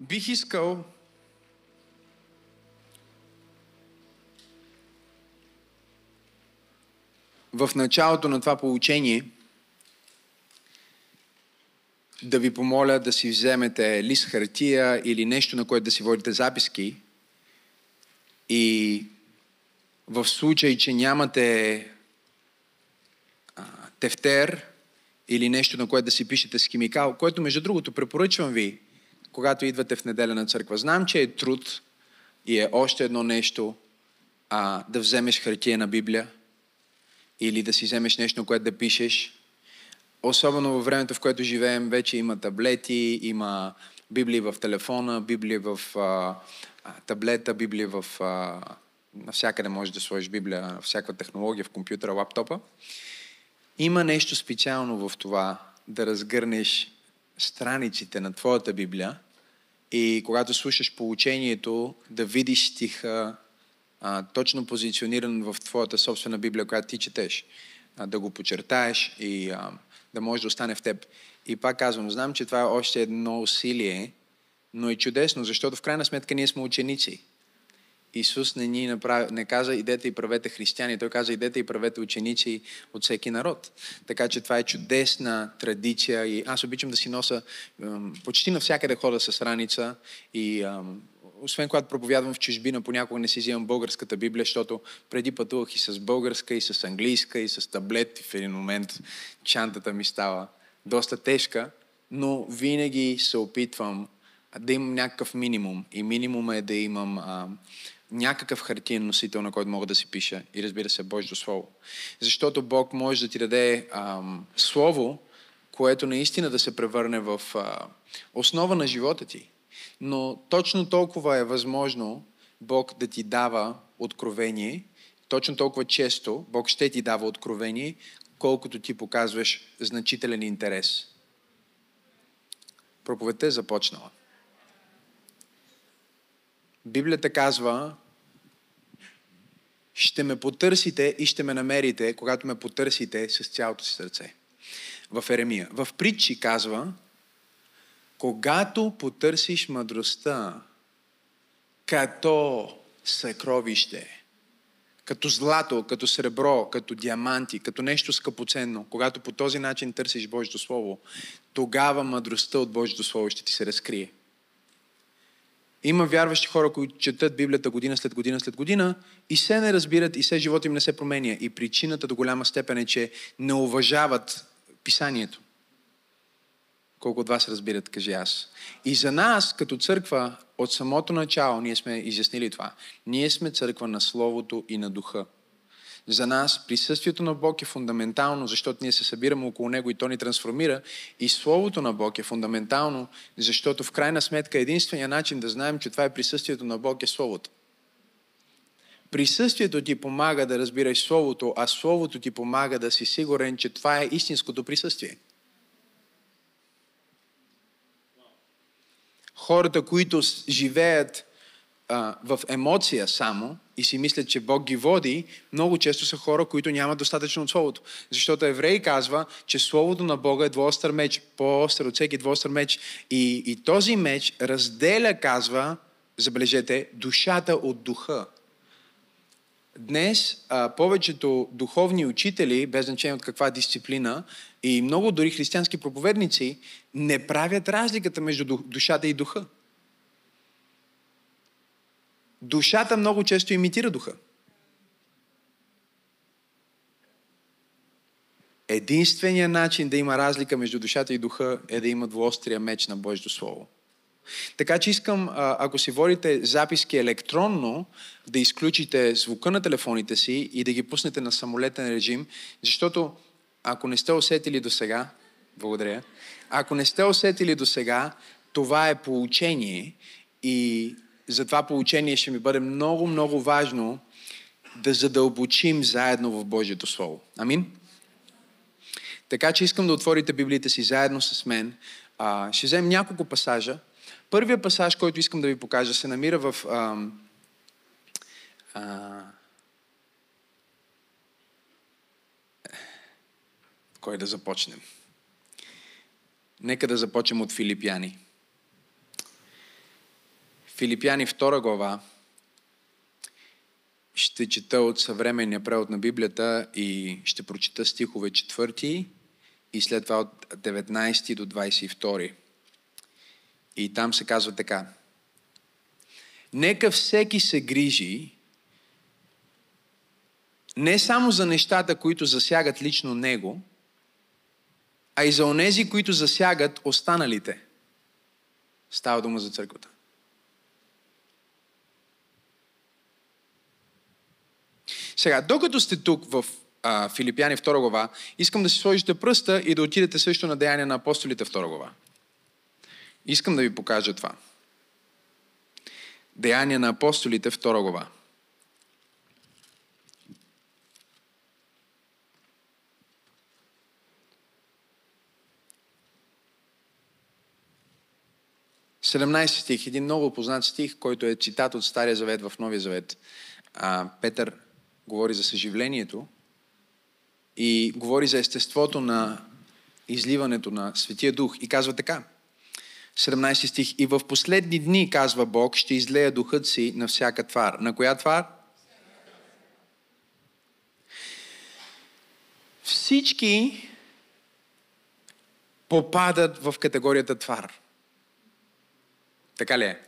Бих искал в началото на това получение да ви помоля да си вземете лист хартия или нещо, на което да си водите записки. И в случай, че нямате а, тефтер или нещо, на което да си пишете с химикал, което между другото препоръчвам ви, когато идвате в неделя на църква. Знам, че е труд и е още едно нещо а, да вземеш хартия на Библия или да си вземеш нещо, което да пишеш. Особено във времето, в което живеем, вече има таблети, има Библии в телефона, Библии в а, таблета, Библии в... А, навсякъде можеш да сложиш Библия, всяка технология в компютъра, лаптопа. Има нещо специално в това да разгърнеш страниците на твоята Библия и когато слушаш получението, да видиш стиха а, точно позициониран в твоята собствена Библия, която ти четеш. А, да го почертаеш и а, да може да остане в теб. И пак казвам, знам, че това е още едно усилие, но е чудесно, защото в крайна сметка ние сме ученици. Исус не ни направи, не каза идете и правете християни, той каза идете и правете ученици от всеки народ. Така че това е чудесна традиция и аз обичам да си нося почти навсякъде хода с раница и освен когато проповядвам в чужбина, понякога не си взимам българската Библия, защото преди пътувах и с българска, и с английска, и с таблет. И в един момент чантата ми става доста тежка, но винаги се опитвам да имам някакъв минимум. И минимум е да имам а, някакъв хартиен носител, на който мога да си пиша. И разбира се, Божието Слово. Защото Бог може да ти даде а, Слово, което наистина да се превърне в а, основа на живота ти. Но точно толкова е възможно Бог да ти дава откровение, точно толкова често Бог ще ти дава откровение, колкото ти показваш значителен интерес. Проповедта е започнала. Библията казва, ще ме потърсите и ще ме намерите, когато ме потърсите с цялото си сърце. В Еремия. В притчи казва, когато потърсиш мъдростта като съкровище, като злато, като сребро, като диаманти, като нещо скъпоценно, когато по този начин търсиш Божието Слово, тогава мъдростта от Божието Слово ще ти се разкрие. Има вярващи хора, които четат Библията година след година след година и се не разбират и се живота им не се променя. И причината до голяма степен е, че не уважават писанието. Колко от вас разбират, кажи аз. И за нас, като църква, от самото начало ние сме изяснили това. Ние сме църква на Словото и на Духа. За нас присъствието на Бог е фундаментално, защото ние се събираме около Него и То ни трансформира. И Словото на Бог е фундаментално, защото в крайна сметка единствения начин да знаем, че това е присъствието на Бог е Словото. Присъствието ти помага да разбираш Словото, а Словото ти помага да си сигурен, че това е истинското присъствие. хората, които живеят в емоция само и си мислят, че Бог ги води, много често са хора, които нямат достатъчно от Словото. Защото Еврей казва, че Словото на Бога е двоостър меч, по-остър от всеки двоостър меч. И, и този меч разделя, казва, забележете, душата от духа. Днес а, повечето духовни учители, без значение от каква дисциплина, и много дори християнски проповедници не правят разликата между душата и духа. Душата много често имитира духа. Единственият начин да има разлика между душата и духа е да има двуострия меч на Божието Слово. Така че искам, ако си водите записки електронно, да изключите звука на телефоните си и да ги пуснете на самолетен режим, защото ако не сте усетили до сега, благодаря, ако не сте усетили до сега, това е получение и за това получение ще ми бъде много, много важно да задълбочим заедно в Божието Слово. Амин? Така че искам да отворите Библията си заедно с мен. А, ще вземем няколко пасажа. Първият пасаж, който искам да ви покажа, се намира в а, а, кой да започнем? Нека да започнем от Филипяни. Филипяни 2 глава. Ще чета от съвременния превод на Библията и ще прочита стихове 4 и след това от 19 до 22. И там се казва така. Нека всеки се грижи не само за нещата, които засягат лично него, а и за онези, които засягат останалите. Става дума за църквата. Сега, докато сте тук в а, Филипяни 2 глава, искам да си сложите пръста и да отидете също на Деяния на апостолите 2 глава. Искам да ви покажа това. Деяния на апостолите 2 глава. Седемнайсти стих, един много познат стих, който е цитат от Стария завет в Новия завет. А, Петър говори за съживлението и говори за естеството на изливането на Светия Дух и казва така. 17 стих. И в последни дни, казва Бог, ще излея духът си на всяка твар. На коя твар? Всички попадат в категорията твар. Така ли е?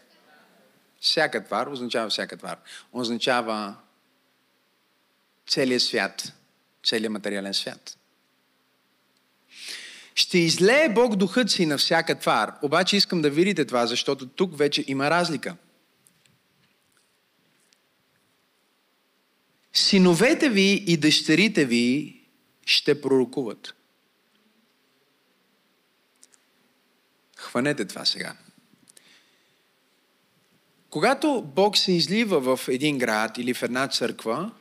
Всяка твар означава всяка твар. Означава целият свят, целият материален свят. Ще излее Бог духът си на всяка твар. Обаче искам да видите това, защото тук вече има разлика. Синовете ви и дъщерите ви ще пророкуват. Хванете това сега. Когато Бог се излива в един град или в една църква,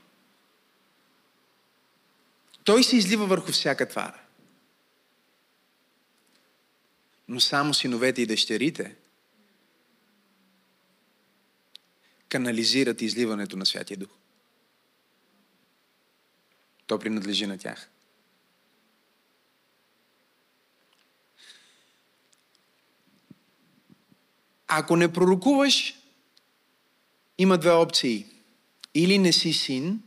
той се излива върху всяка твара но само синовете и дъщерите канализират изливането на Святия Дух. То принадлежи на тях. Ако не пророкуваш, има две опции. Или не си син,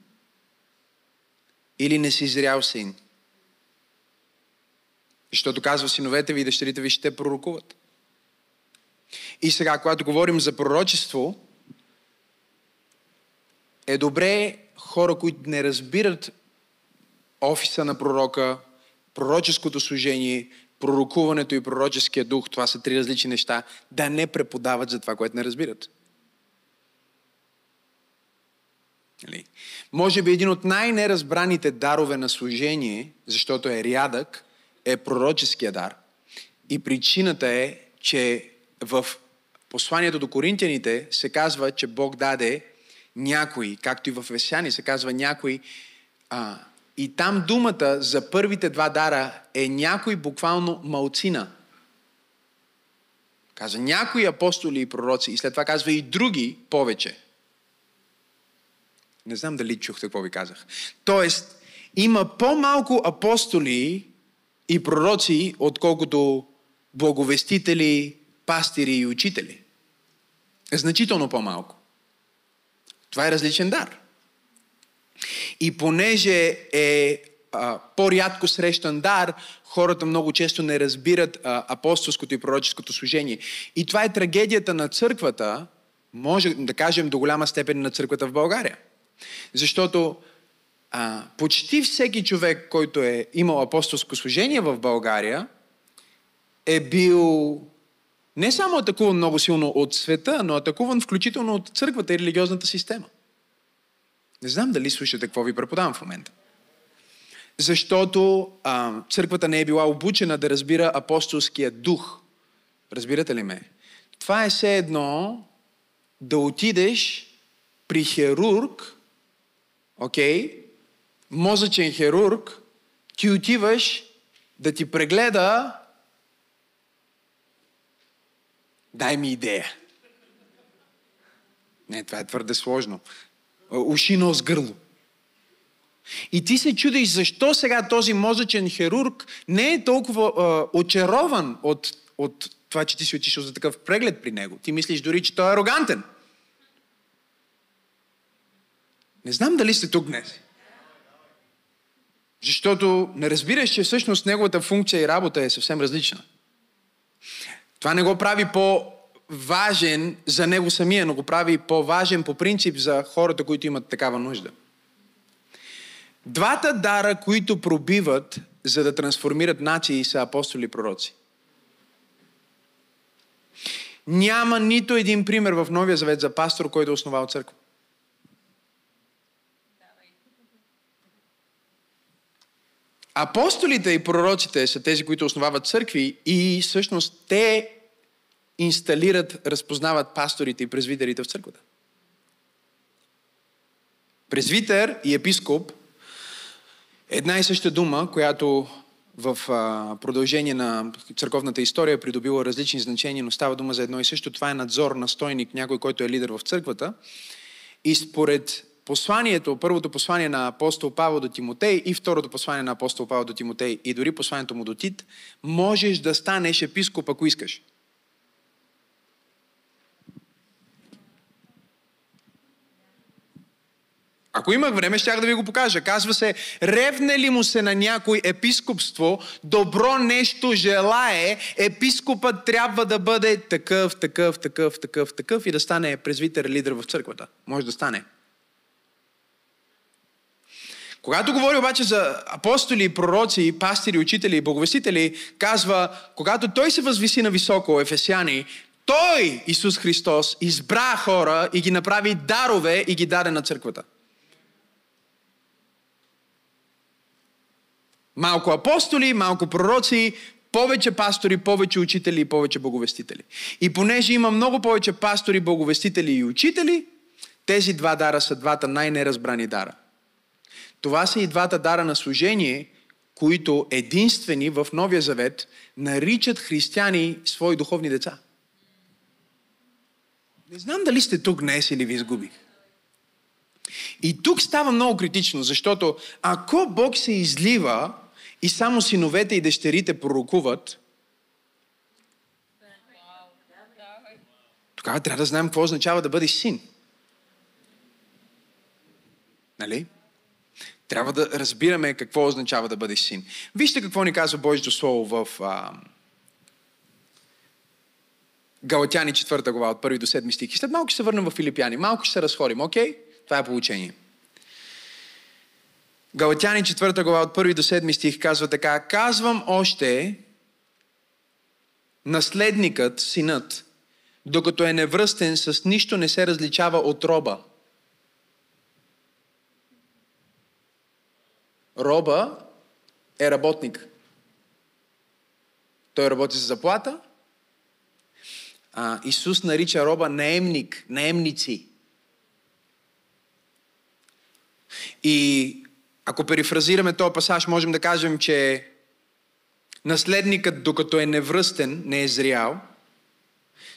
или не си зрял син. Защото казва, синовете ви и дъщерите ви ще пророкуват. И сега, когато говорим за пророчество, е добре хора, които не разбират офиса на пророка, пророческото служение, пророкуването и пророческия дух, това са три различни неща, да не преподават за това, което не разбират. Нали? Може би един от най-неразбраните дарове на служение, защото е рядък, е пророческия дар. И причината е, че в посланието до коринтияните се казва, че Бог даде някой, както и в Весяни се казва някой. А, и там думата за първите два дара е някой буквално малцина. Казва някои апостоли и пророци и след това казва и други повече. Не знам дали чухте какво ви казах. Тоест, има по-малко апостоли и пророци, отколкото благовестители, пастири и учители. Значително по-малко. Това е различен дар. И понеже е а, по-рядко срещан дар, хората много често не разбират а, апостолското и пророческото служение. И това е трагедията на църквата, може да кажем до голяма степен на църквата в България. Защото а, почти всеки човек, който е имал апостолско служение в България, е бил не само атакуван много силно от света, но атакуван включително от църквата и религиозната система. Не знам дали слушате какво ви преподавам в момента. Защото а, църквата не е била обучена да разбира апостолския дух. Разбирате ли ме? Това е все едно да отидеш при хирург, окей, okay, мозъчен хирург, ти отиваш да ти прегледа Дай ми идея. Не, това е твърде сложно. Уши, нос, гърло. И ти се чудиш защо сега този мозъчен хирург не е толкова а, очарован от, от това, че ти си отишъл за такъв преглед при него. Ти мислиш дори, че той е арогантен. Не знам дали сте тук днес. Защото не разбираш, че всъщност неговата функция и работа е съвсем различна. Това не го прави по-важен за него самия, но го прави по-важен по принцип за хората, които имат такава нужда. Двата дара, които пробиват, за да трансформират нации, са апостоли и пророци. Няма нито един пример в Новия Завет за пастор, който е основал църква. Апостолите и пророците са тези, които основават църкви и всъщност те инсталират, разпознават пасторите и презвитерите в църквата. Презвитер и епископ една и съща дума, която в продължение на църковната история е придобила различни значения, но става дума за едно и също. Това е надзор, настойник, някой, който е лидер в църквата. И според посланието, първото послание на апостол Павел до Тимотей и второто послание на апостол Павел до Тимотей и дори посланието му до Тит, можеш да станеш епископ, ако искаш. Ако имах време, щях да ви го покажа. Казва се, ревне ли му се на някой епископство, добро нещо желае, епископът трябва да бъде такъв, такъв, такъв, такъв, такъв и да стане презвитер, лидер в църквата. Може да стане. Когато говори обаче за апостоли, пророци, пастири, учители и боговестители, казва, когато той се възвиси на високо, Ефесяни, той, Исус Христос, избра хора и ги направи дарове и ги даде на църквата. Малко апостоли, малко пророци, повече пастори, повече учители и повече боговестители. И понеже има много повече пастори, боговестители и учители, тези два дара са двата най-неразбрани дара. Това са и двата дара на служение, които единствени в Новия Завет наричат християни свои духовни деца. Не знам дали сте тук днес или ви изгубих. И тук става много критично, защото ако Бог се излива и само синовете и дъщерите пророкуват, тогава трябва да знаем какво означава да бъдеш син. Нали? Трябва да разбираме какво означава да бъдеш син. Вижте какво ни казва Божието Слово в а, Галатяни 4 глава от 1 до 7 стих. И след малко ще се върнем в Филипяни. Малко ще се разходим, окей? Okay? Това е получение. Галатяни 4 глава от 1 до 7 стих казва така. Казвам още, наследникът, синът, докато е невръстен, с нищо не се различава от роба – Роба е работник. Той работи за заплата. А, Исус нарича роба наемник, наемници. И ако перифразираме този пасаж, можем да кажем, че наследникът, докато е невръстен, не е зрял,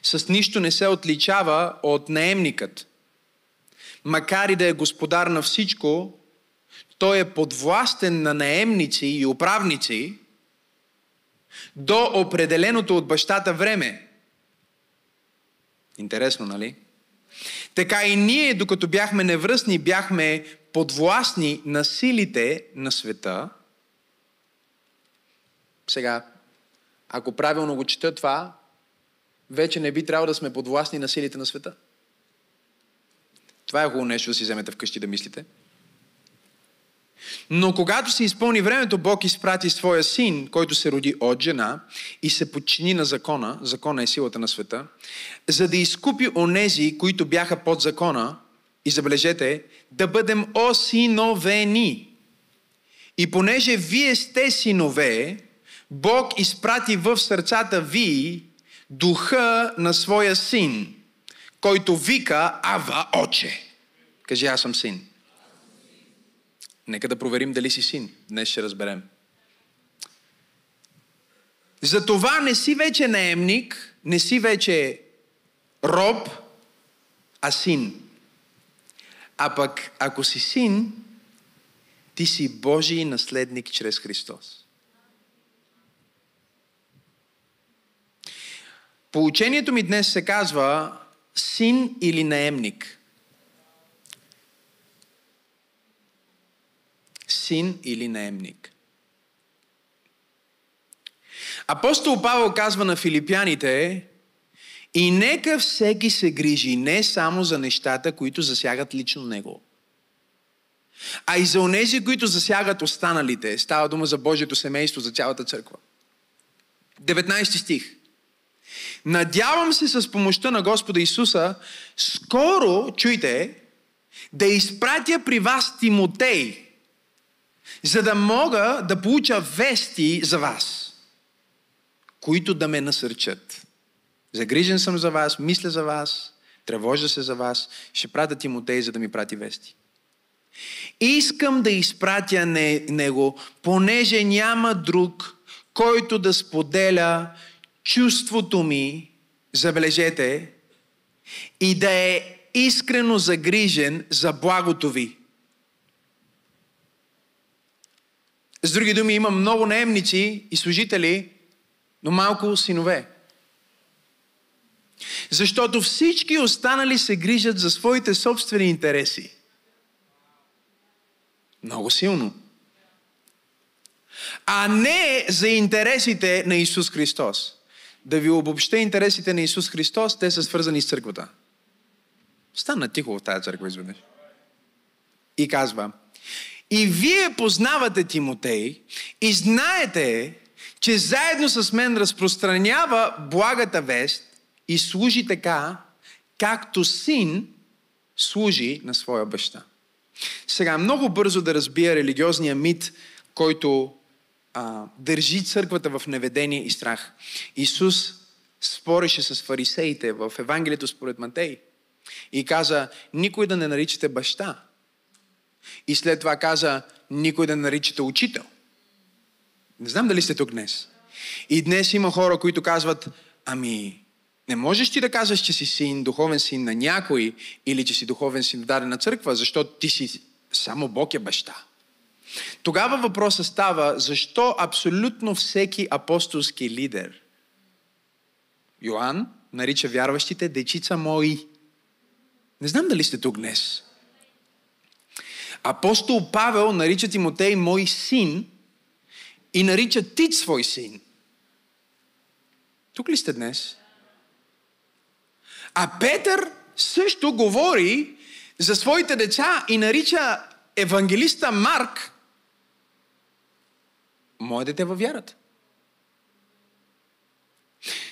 с нищо не се отличава от наемникът. Макар и да е господар на всичко, той е подвластен на наемници и управници до определеното от бащата време. Интересно, нали? Така и ние, докато бяхме невръстни, бяхме подвластни на силите на света. Сега, ако правилно го чета това, вече не би трябвало да сме подвластни на силите на света. Това е хубаво нещо да си вземете вкъщи да мислите. Но когато се изпълни времето, Бог изпрати своя син, който се роди от жена и се подчини на закона, закона е силата на света, за да изкупи онези, които бяха под закона, и забележете, да бъдем осиновени. И понеже вие сте синове, Бог изпрати в сърцата ви духа на своя син, който вика Ава Оче. Кажи, аз съм син. Нека да проверим дали си син. Днес ще разберем. Затова не си вече наемник, не си вече роб, а син. А пък, ако си син, ти си Божий наследник чрез Христос. Поучението ми днес се казва син или наемник. Син или наемник. Апостол Павел казва на филипяните, и нека всеки се грижи не само за нещата, които засягат лично него, а и за онези, които засягат останалите. Става дума за Божието семейство, за цялата църква. 19 стих. Надявам се с помощта на Господа Исуса, скоро, чуйте, да изпратя при вас Тимотей, за да мога да получа вести за вас, които да ме насърчат. Загрижен съм за вас, мисля за вас, тревожа се за вас. Ще пратя Тимотей, за да ми прати вести. Искам да изпратя него, понеже няма друг, който да споделя чувството ми, забележете, и да е искрено загрижен за благото ви. С други думи, има много наемници и служители, но малко синове. Защото всички останали се грижат за своите собствени интереси. Много силно. А не за интересите на Исус Христос. Да ви обобща интересите на Исус Христос, те са свързани с църквата. Стана тихо в тази църква изведнъж. И казва, и вие познавате Тимотей и знаете, че заедно с мен разпространява благата вест и служи така, както син служи на своя баща. Сега, много бързо да разбия религиозния мит, който а, държи църквата в неведение и страх. Исус спореше с фарисеите в Евангелието според Матей и каза, никой да не наричате баща. И след това каза, никой да наричате учител. Не знам дали сте тук днес. И днес има хора, които казват, ами, не можеш ти да казваш, че си син, духовен син на някой или че си духовен син в дадена църква, защото ти си само Бог е баща. Тогава въпросът става, защо абсолютно всеки апостолски лидер, Йоанн нарича вярващите дечица мои. Не знам дали сте тук днес. Апостол Павел нарича Тимотей мой син и нарича Тит свой син. Тук ли сте днес? А Петър също говори за своите деца и нарича евангелиста Марк Мое дете във вярата.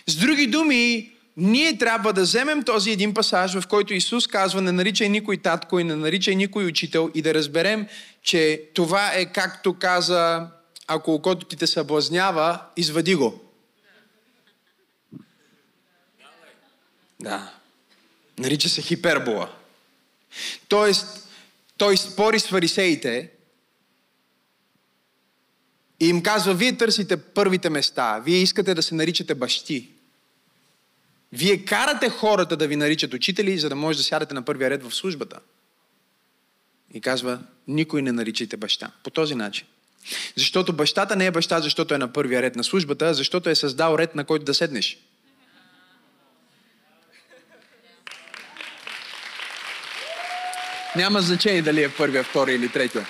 С други думи, ние трябва да вземем този един пасаж, в който Исус казва, не наричай никой татко и не наричай никой учител и да разберем, че това е както каза, ако окото ти те съблазнява, извади го. Да. Нарича се хипербола. Тоест, той спори с фарисеите, и им казва, вие търсите първите места, вие искате да се наричате бащи. Вие карате хората да ви наричат учители, за да може да сядате на първия ред в службата. И казва, никой не наричайте баща. По този начин. Защото бащата не е баща, защото е на първия ред на службата, а защото е създал ред, на който да седнеш. Няма значение дали е първия, втория или третия.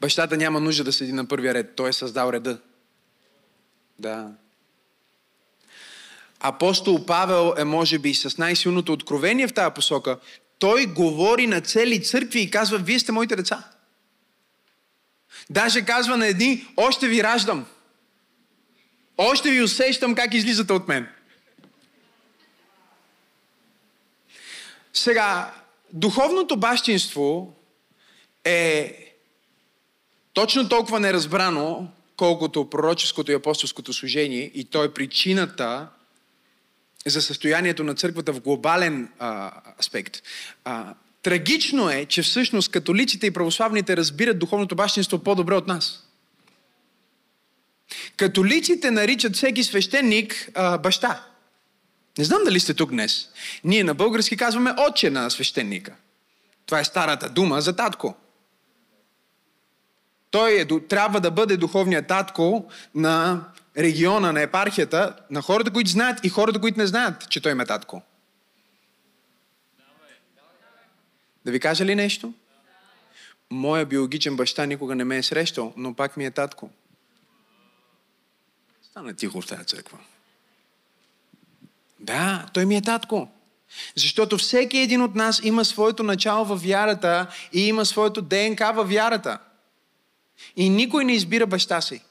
Бащата няма нужда да седи на първия ред. Той е създал реда. Да. Апостол Павел е, може би, с най-силното откровение в тази посока. Той говори на цели църкви и казва, вие сте моите деца. Даже казва на едни, още ви раждам. Още ви усещам как излизате от мен. Сега, духовното бащинство е точно толкова неразбрано, колкото пророческото и апостолското служение и то е причината за състоянието на църквата в глобален а, аспект. А, трагично е, че всъщност католиците и православните разбират духовното бащинство по-добре от нас. Католиците наричат всеки свещеник а, баща. Не знам дали сте тук днес. Ние на български казваме отче на свещеника. Това е старата дума за татко. Той е, трябва да бъде духовният татко на региона, на епархията, на хората, които знаят и хората, които не знаят, че той има татко. Да ви кажа ли нещо? Моя биологичен баща никога не ме е срещал, но пак ми е татко. Стана тихо в тази църква. Да, той ми е татко. Защото всеки един от нас има своето начало във вярата и има своето ДНК във вярата. И никой не избира баща си.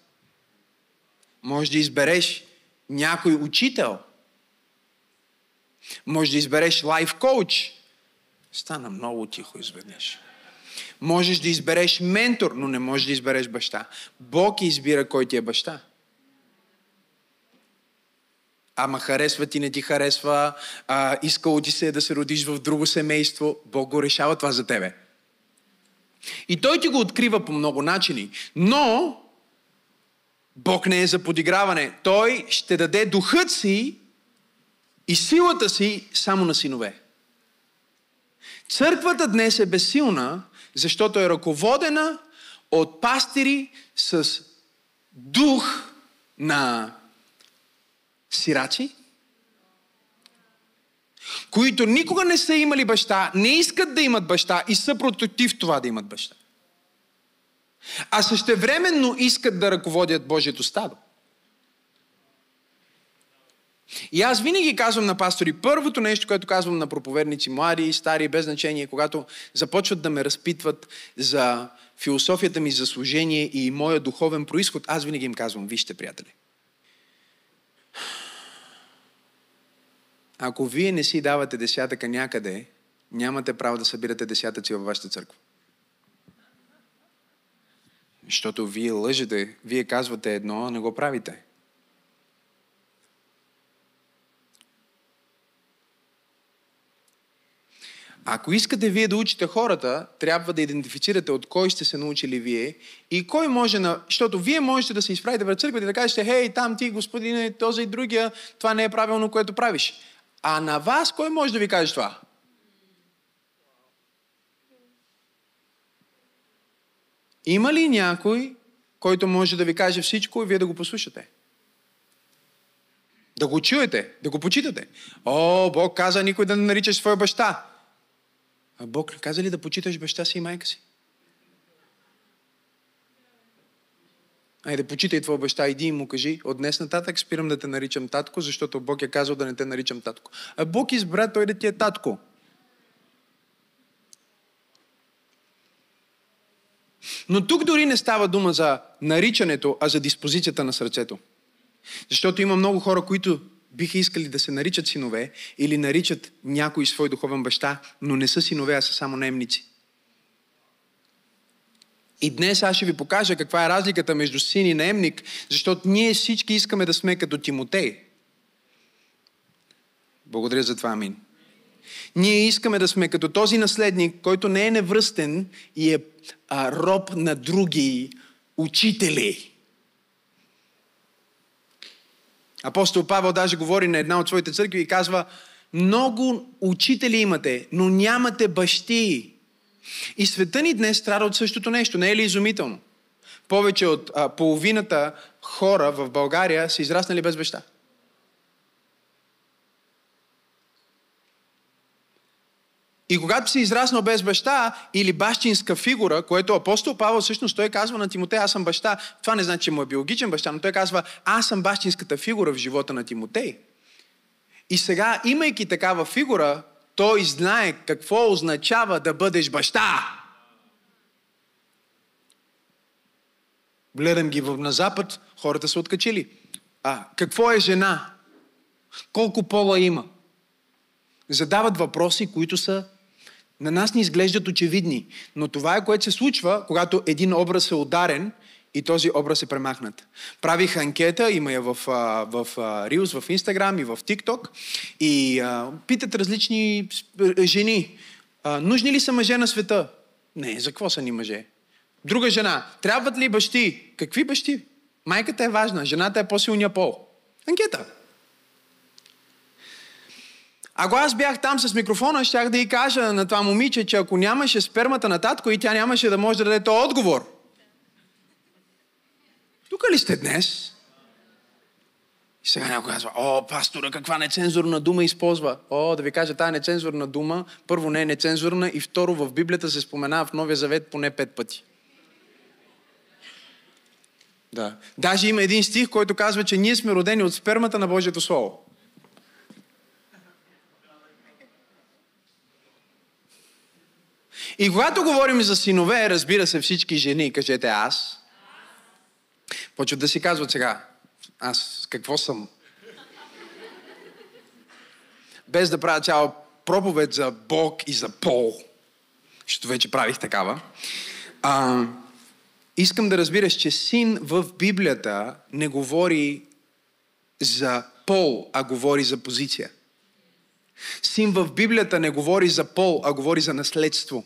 Може да избереш някой учител. Може да избереш лайф коуч. Стана много тихо изведнъж. Можеш да избереш ментор, но не можеш да избереш баща. Бог избира кой ти е баща. Ама харесва ти, не ти харесва, а, искало ти се да се родиш в друго семейство. Бог го решава това за тебе. И той ти го открива по много начини. Но Бог не е за подиграване. Той ще даде духът си и силата си само на синове. Църквата днес е безсилна, защото е ръководена от пастири с дух на сирачи, които никога не са имали баща, не искат да имат баща и са против това да имат баща. А същевременно искат да ръководят Божието стадо. И аз винаги казвам на пастори, първото нещо, което казвам на проповедници, млади, стари, без значение, когато започват да ме разпитват за философията ми за служение и моя духовен происход, аз винаги им казвам, вижте, приятели, Ако вие не си давате десятъка някъде, нямате право да събирате десятъци във вашата църква. Защото вие лъжете, вие казвате едно, а не го правите. Ако искате вие да учите хората, трябва да идентифицирате от кой сте се научили вие и кой може на... Защото вие можете да се изправите в църквата и да кажете, хей, там ти, господине, този и другия, това не е правилно, което правиш. А на вас кой може да ви каже това? Има ли някой, който може да ви каже всичко и вие да го послушате? Да го чуете, да го почитате. О, Бог каза никой да не наричаш своя баща. А Бог каза ли да почиташ баща си и майка си? Айде, почитай твоя баща, иди и му кажи, от днес нататък спирам да те наричам татко, защото Бог е казал да не те наричам татко. А Бог избра той да ти е татко. Но тук дори не става дума за наричането, а за диспозицията на сърцето. Защото има много хора, които биха искали да се наричат синове или наричат някой свой духовен баща, но не са синове, а са само наемници. И днес аз ще ви покажа каква е разликата между син и наемник, защото ние всички искаме да сме като Тимотей. Благодаря за това, амин. Ние искаме да сме като този наследник, който не е невръстен и е а, роб на други учители. Апостол Павел даже говори на една от своите църкви и казва, много учители имате, но нямате бащи. И света ни днес страда от същото нещо. Не е ли изумително? Повече от а, половината хора в България са израснали без баща. И когато си израснал без баща или бащинска фигура, което апостол Павел всъщност той казва на Тимотей, аз съм баща, това не значи, че му е биологичен баща, но той казва, аз съм бащинската фигура в живота на Тимотей. И сега, имайки такава фигура, той знае какво означава да бъдеш баща. Гледам ги на запад, хората са откачили. А, какво е жена? Колко пола има? Задават въпроси, които са на нас не изглеждат очевидни. Но това е което се случва, когато един образ е ударен и този образ е премахнат. Правих анкета, има я в, в, в Instagram и в TikTok и а, питат различни жени, а, нужни ли са мъже на света? Не, за какво са ни мъже? Друга жена, трябват ли бащи? Какви бащи? Майката е важна, жената е по-силния пол. Анкета. Ако аз бях там с микрофона, щях да й кажа на това момиче, че ако нямаше спермата на татко и тя нямаше да може да даде този отговор. Тук ли сте днес? И сега някой казва, о, пастора, каква нецензурна дума използва. О, да ви кажа, тази нецензурна дума, първо не е нецензурна и второ в Библията се споменава в Новия Завет поне пет пъти. Да. Даже има един стих, който казва, че ние сме родени от спермата на Божието Слово. И когато говорим за синове, разбира се всички жени, кажете аз, почват да си казват сега, аз какво съм? Без да правя цяла проповед за Бог и за пол, защото вече правих такава. А, искам да разбираш, че син в Библията не говори за пол, а говори за позиция. Син в Библията не говори за пол, а говори за наследство.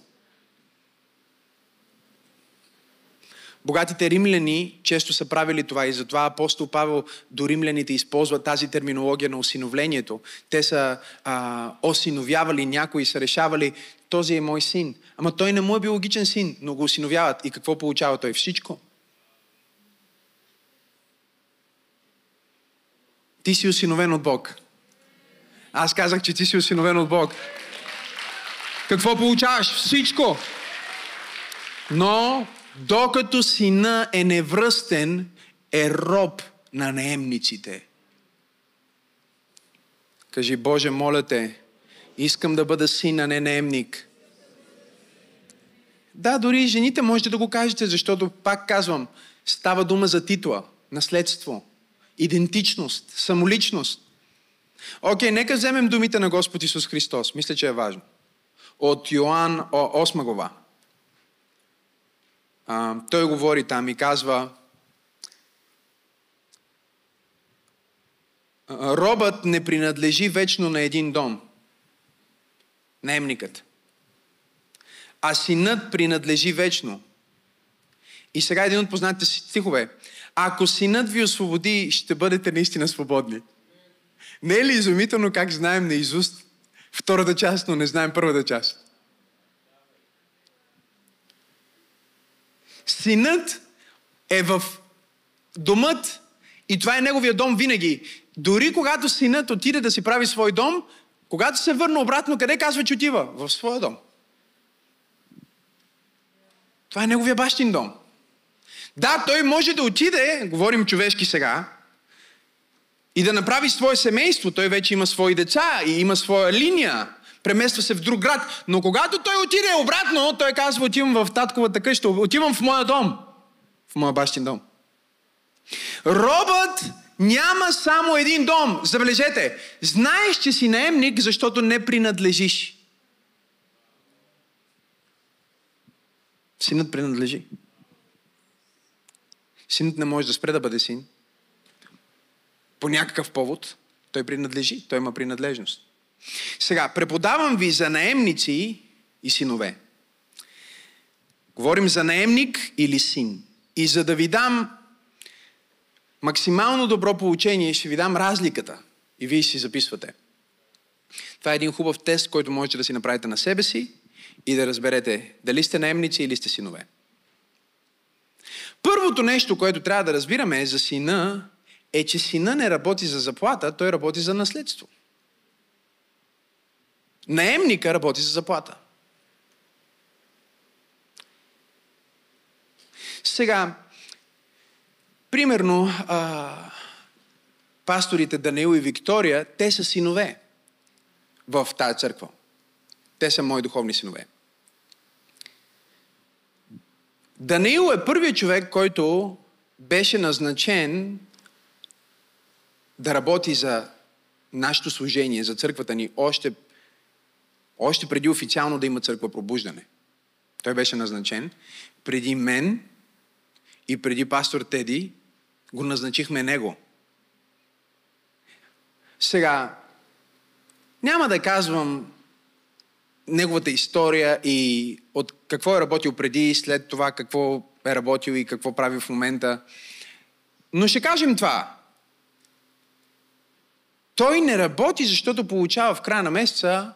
Богатите римляни често са правили това и затова апостол Павел до римляните използва тази терминология на осиновлението. Те са а, осиновявали някой и са решавали, този е мой син. Ама той не му е биологичен син, но го осиновяват. И какво получава той? Всичко. Ти си осиновен от Бог. Аз казах, че ти си осиновен от Бог. Какво получаваш? Всичко. Но докато сина е невръстен, е роб на наемниците. Кажи, Боже, моля те, искам да бъда син, а не наемник. Да, дори и жените можете да го кажете, защото, пак казвам, става дума за титла, наследство, идентичност, самоличност. Окей, нека вземем думите на Господ Исус Христос. Мисля, че е важно. От Йоанн 8 глава а, той говори там и казва, робът не принадлежи вечно на един дом. Наемникът. А синът принадлежи вечно. И сега един от познатите стихове. Ако синът ви освободи, ще бъдете наистина свободни. Не е ли изумително как знаем на Изуст втората част, но не знаем първата част? Синът е в домът и това е неговия дом винаги. Дори когато синът отиде да си прави свой дом, когато се върне обратно, къде казва, че отива? В своя дом. Това е неговия бащин дом. Да, той може да отиде, говорим човешки сега, и да направи свое семейство. Той вече има свои деца и има своя линия премества се в друг град. Но когато той отиде обратно, той казва, отивам в татковата къща, отивам в моя дом. В моя бащин дом. Робът няма само един дом. Забележете, знаеш, че си наемник, защото не принадлежиш. Синът принадлежи. Синът не може да спре да бъде син. По някакъв повод той принадлежи, той има принадлежност. Сега, преподавам ви за наемници и синове. Говорим за наемник или син. И за да ви дам максимално добро получение, ще ви дам разликата. И вие си записвате. Това е един хубав тест, който можете да си направите на себе си и да разберете дали сте наемници или сте синове. Първото нещо, което трябва да разбираме за сина, е, че сина не работи за заплата, той работи за наследство. Наемника работи за заплата. Сега, примерно, а, пасторите Даниил и Виктория, те са синове в тази църква. Те са мои духовни синове. Даниил е първият човек, който беше назначен да работи за нашето служение, за църквата ни, още още преди официално да има църква пробуждане. Той беше назначен. Преди мен и преди пастор Теди го назначихме него. Сега, няма да казвам неговата история и от какво е работил преди и след това какво е работил и какво прави в момента. Но ще кажем това. Той не работи, защото получава в края на месеца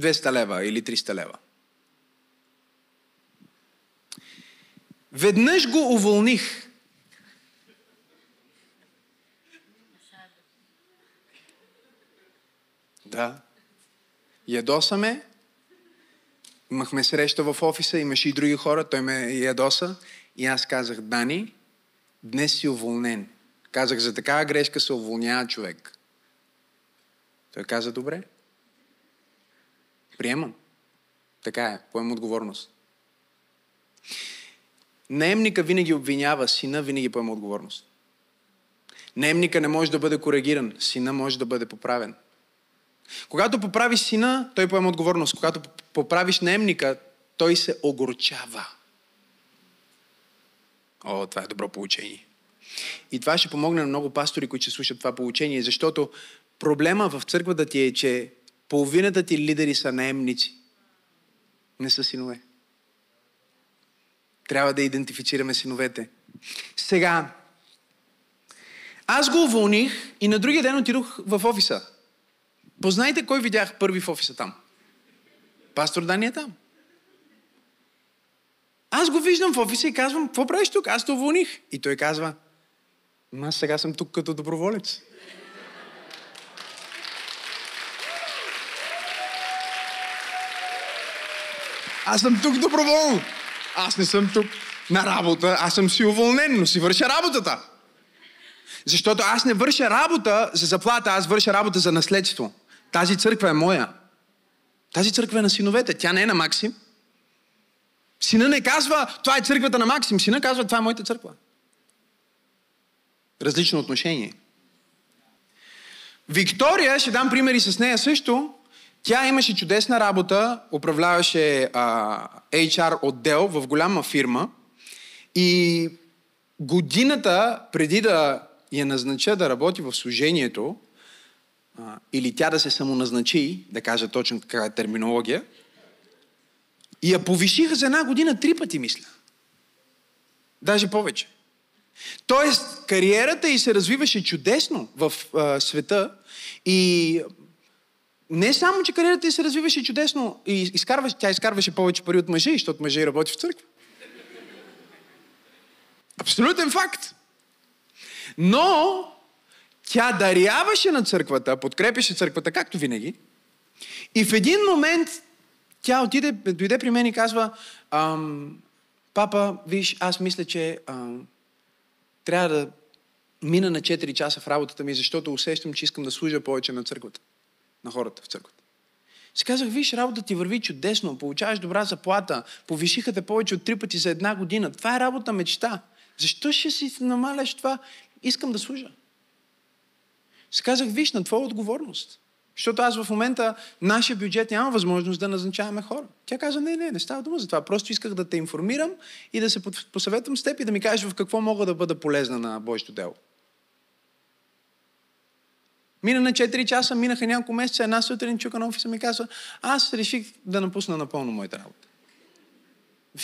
200 лева или 300 лева. Веднъж го уволних. Да. Ядосаме. Имахме среща в офиса, имаше и други хора, той ме ядоса. И аз казах, Дани, днес си уволнен. Казах, за такава грешка се уволнява човек. Той каза, добре. Приемам. Така е, поем отговорност. Наемника винаги обвинява, сина винаги поема отговорност. Наемника не може да бъде коригиран, сина може да бъде поправен. Когато поправиш сина, той поема отговорност. Когато поправиш наемника, той се огорчава. О, това е добро получение. И това ще помогне на много пастори, които ще слушат това получение, защото проблема в църквата ти е, че половината ти лидери са наемници. Не са синове. Трябва да идентифицираме синовете. Сега, аз го уволних и на другия ден отидох в офиса. Познайте кой видях първи в офиса там. Пастор Дани е там. Аз го виждам в офиса и казвам, какво правиш тук? Аз те уволних. И той казва, аз сега съм тук като доброволец. Аз съм тук доброволно. Аз не съм тук на работа, аз съм си уволнен, но си върша работата. Защото аз не върша работа за заплата, аз върша работа за наследство. Тази църква е моя. Тази църква е на синовете. Тя не е на Максим. Сина не казва, това е църквата на Максим. Сина казва, това е моята църква. Различно отношение. Виктория, ще дам примери с нея също, тя имаше чудесна работа, управляваше а, HR отдел в голяма фирма и годината преди да я назнача да работи в служението, а, или тя да се самоназначи, да кажа точно каква е терминология, я повишиха за една година три пъти, мисля. Даже повече. Тоест, кариерата й се развиваше чудесно в а, света и не само, че кариерата й се развиваше чудесно, и изкарваше, тя изкарваше повече пари от мъжа, защото мъжа и работи в църква. Абсолютен факт. Но тя даряваше на църквата, подкрепяше църквата, както винаги. И в един момент тя отиде, дойде при мен и казва, папа, виж, аз мисля, че ам, трябва да мина на 4 часа в работата ми, защото усещам, че искам да служа повече на църквата на хората в църквата. Си казах, виж, работа ти върви чудесно, получаваш добра заплата, повишиха те повече от три пъти за една година. Това е работа мечта. Защо ще си намаляш това? Искам да служа. Си казах, виж, на твоя отговорност. Защото аз в момента, нашия бюджет няма възможност да назначаваме хора. Тя каза, не, не, не става дума за това. Просто исках да те информирам и да се посъветвам с теб и да ми кажеш в какво мога да бъда полезна на Божието дело. Мина на 4 часа, минаха няколко месеца, една сутрин чука на офиса ми казва, аз реших да напусна напълно моята работа.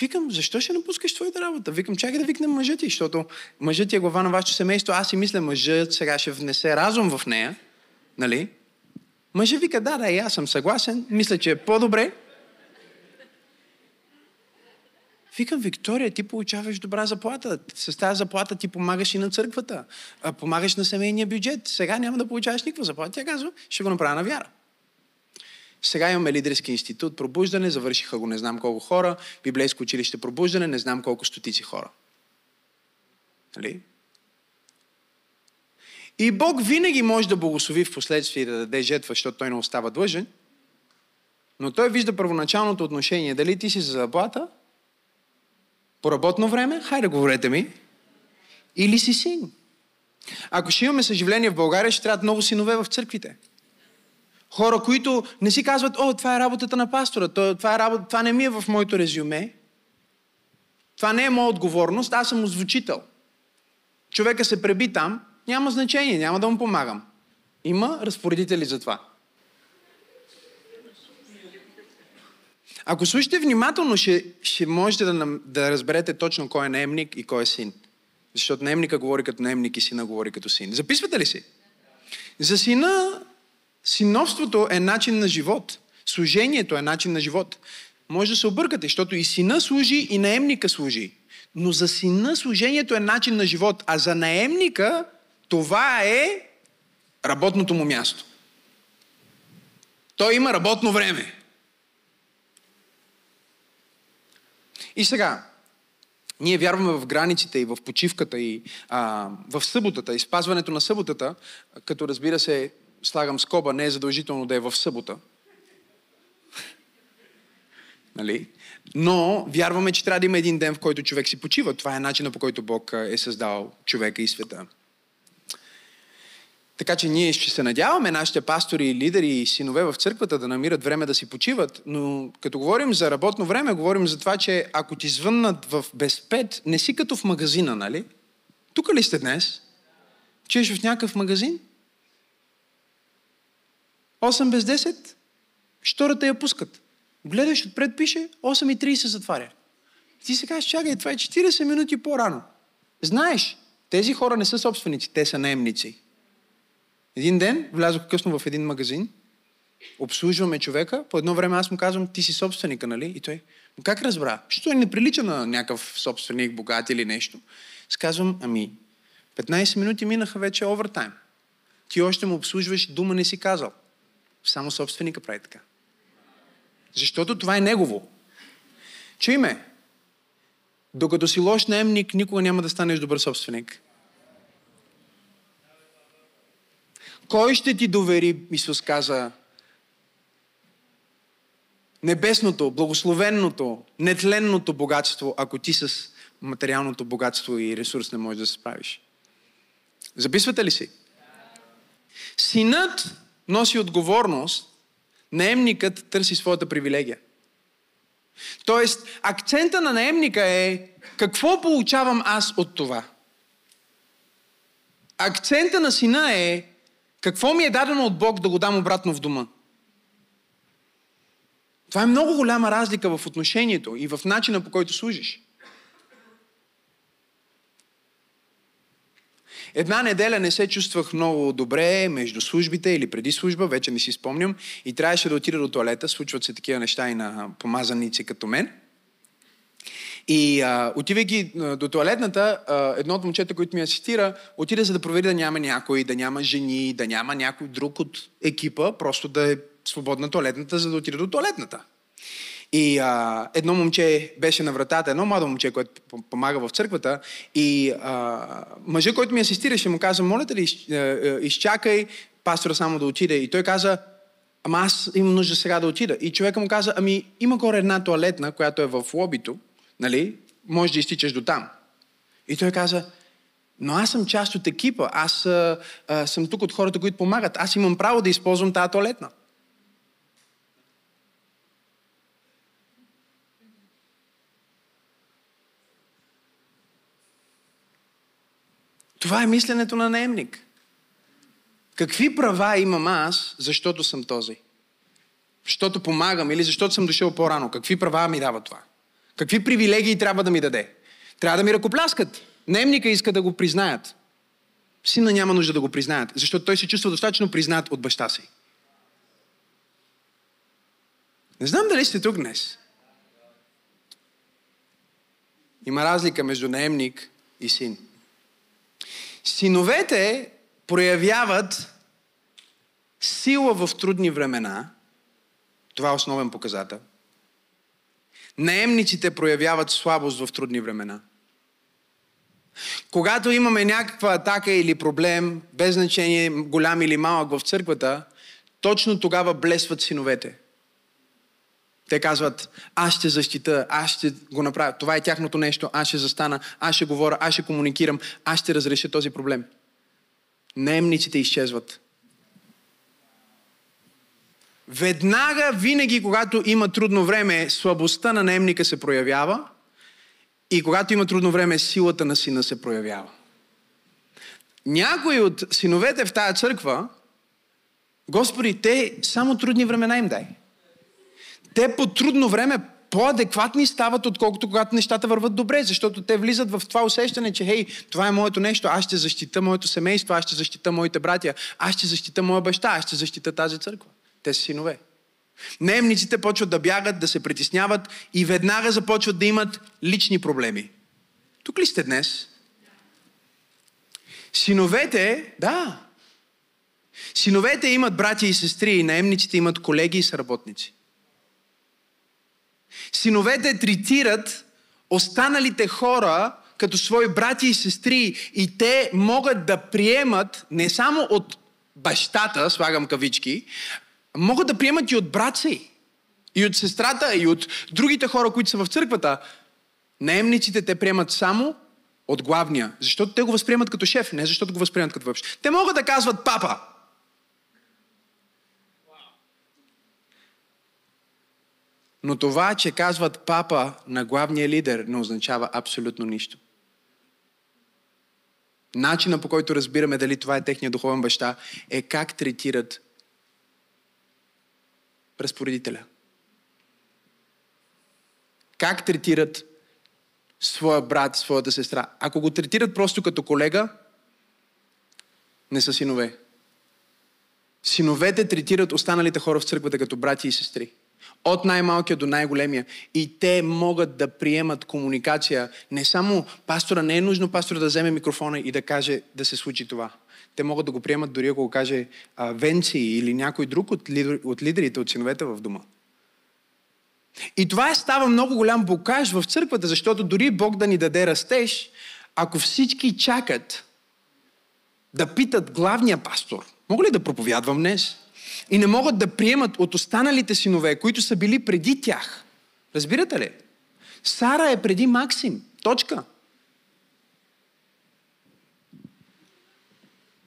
Викам, защо ще напускаш твоята работа? Викам, чакай да викнем мъжа ти, защото мъжът ти е глава на вашето семейство. Аз си мисля, мъжът сега ще внесе разум в нея. Нали? Мъжът вика, да, да, и аз съм съгласен. Мисля, че е по-добре Викам, Виктория, ти получаваш добра заплата. С тази заплата ти помагаш и на църквата. Помагаш на семейния бюджет. Сега няма да получаваш никаква заплата. Тя казва, ще го направя на вяра. Сега имаме лидерски институт, пробуждане, завършиха го не знам колко хора, библейско училище пробуждане, не знам колко стотици хора. Нали? И Бог винаги може да благослови в последствие да даде жетва, защото той не остава длъжен, но той вижда първоначалното отношение. Дали ти си за заплата по работно време? Хайде, говорете ми. Или си син? Ако ще имаме съживление в България, ще трябват много синове в църквите. Хора, които не си казват, о, това е работата на пастора, това, е работа, това не ми е в моето резюме, това не е моя отговорност, аз съм озвучител. Човека се преби там, няма значение, няма да му помагам. Има разпоредители за това. Ако слушате внимателно, ще, ще можете да, да разберете точно кой е наемник и кой е син. Защото наемника говори като наемник и сина говори като син. Записвате ли си? За сина, синовството е начин на живот. Служението е начин на живот. Може да се объркате, защото и сина служи, и наемника служи. Но за сина служението е начин на живот, а за наемника това е работното му място. Той има работно време. И сега, ние вярваме в границите и в почивката и а, в съботата и спазването на съботата, като разбира се, слагам скоба, не е задължително да е в събота. нали? Но вярваме, че трябва да има един ден, в който човек си почива. Това е начинът по който Бог е създал човека и света. Така че ние ще се надяваме нашите пастори, лидери и синове в църквата да намират време да си почиват, но като говорим за работно време, говорим за това, че ако ти звъннат в без пет, не си като в магазина, нали? Тук ли сте днес? Чуеш в някакъв магазин? 8 без 10? Штората я пускат. Гледаш, отпред пише 8.30 се затваря. Ти се кажеш, чакай, това е 40 минути по-рано. Знаеш, тези хора не са собственици, те са наемници. Един ден влязох късно в един магазин, обслужваме човека, по едно време аз му казвам, ти си собственика, нали? И той, но как разбра? Що не прилича на някакъв собственик, богат или нещо? Аз казвам, ами, 15 минути минаха вече овертайм. Ти още му обслужваш, дума не си казал. Само собственика прави така. Защото това е негово. Чуй ме. Докато си лош наемник, никога няма да станеш добър собственик. Кой ще ти довери, Исус каза, небесното, благословенното, нетленното богатство, ако ти с материалното богатство и ресурс не можеш да се справиш? Записвате ли си? Синът носи отговорност, наемникът търси своята привилегия. Тоест, акцента на наемника е какво получавам аз от това. Акцента на сина е какво ми е дадено от Бог да го дам обратно в дома? Това е много голяма разлика в отношението и в начина по който служиш. Една неделя не се чувствах много добре между службите или преди служба, вече не си спомням, и трябваше да отида до туалета. Случват се такива неща и на помазаници като мен. И а, отивайки до туалетната, а, едно от момчета, които ми асистира, отида за да провери да няма някой, да няма жени, да няма някой друг от екипа, просто да е свободна туалетната, за да отида до туалетната. И а, едно момче беше на вратата, едно младо момче, което помага в църквата, и мъжа, който ми асистираше, му каза, моля ли, изчакай пастора само да отиде. И той каза, ама аз имам нужда сега да отида. И човека му каза, ами има горе една туалетна, която е в лобито, нали, може да изтичаш до там. И той каза, но аз съм част от екипа, аз а, а, съм тук от хората, които помагат, аз имам право да използвам тази туалетна. Това е мисленето на наемник. Какви права имам аз, защото съм този? Защото помагам или защото съм дошъл по-рано? Какви права ми дава това? Какви привилегии трябва да ми даде? Трябва да ми ръкопляскат. Немника иска да го признаят. Сина няма нужда да го признаят, защото той се чувства достатъчно признат от баща си. Не знам дали сте тук днес. Има разлика между наемник и син. Синовете проявяват сила в трудни времена. Това е основен показател – Наемниците проявяват слабост в трудни времена. Когато имаме някаква атака или проблем, без значение голям или малък в църквата, точно тогава блесват синовете. Те казват, аз ще защита, аз ще го направя. Това е тяхното нещо, аз ще застана, аз ще говоря, аз ще комуникирам, аз ще разреша този проблем. Наемниците изчезват. Веднага, винаги, когато има трудно време, слабостта на наемника се проявява и когато има трудно време, силата на сина се проявява. Някои от синовете в тая църква, Господи, те само трудни времена им дай. Те по трудно време по-адекватни стават, отколкото когато нещата върват добре, защото те влизат в това усещане, че хей, това е моето нещо, аз ще защита моето семейство, аз ще защита моите братя, аз ще защита моя баща, аз ще защита тази църква. Те са синове. Наемниците почват да бягат, да се притесняват и веднага започват да имат лични проблеми. Тук ли сте днес? Синовете, да. Синовете имат брати и сестри, и наемниците имат колеги и съработници. Синовете третират останалите хора като свои брати и сестри и те могат да приемат не само от бащата, слагам кавички, могат да приемат и от брат си, и от сестрата, и от другите хора, които са в църквата. Наемниците те приемат само от главния, защото те го възприемат като шеф, не защото го възприемат като въпш. Те могат да казват папа. Но това, че казват папа на главния лидер, не означава абсолютно нищо. Начина по който разбираме дали това е техния духовен баща е как третират разпоредителя. Как третират своя брат, своята сестра. Ако го третират просто като колега, не са синове. Синовете третират останалите хора в църквата като брати и сестри. От най-малкия до най-големия. И те могат да приемат комуникация. Не само пастора, не е нужно пастора да вземе микрофона и да каже да се случи това. Те могат да го приемат дори ако го каже а, Венци или някой друг от, лидер, от лидерите, от синовете в дома. И това е става много голям бокаж в църквата, защото дори Бог да ни даде растеж, ако всички чакат да питат главния пастор, мога ли да проповядвам днес? И не могат да приемат от останалите синове, които са били преди тях. Разбирате ли? Сара е преди Максим. Точка.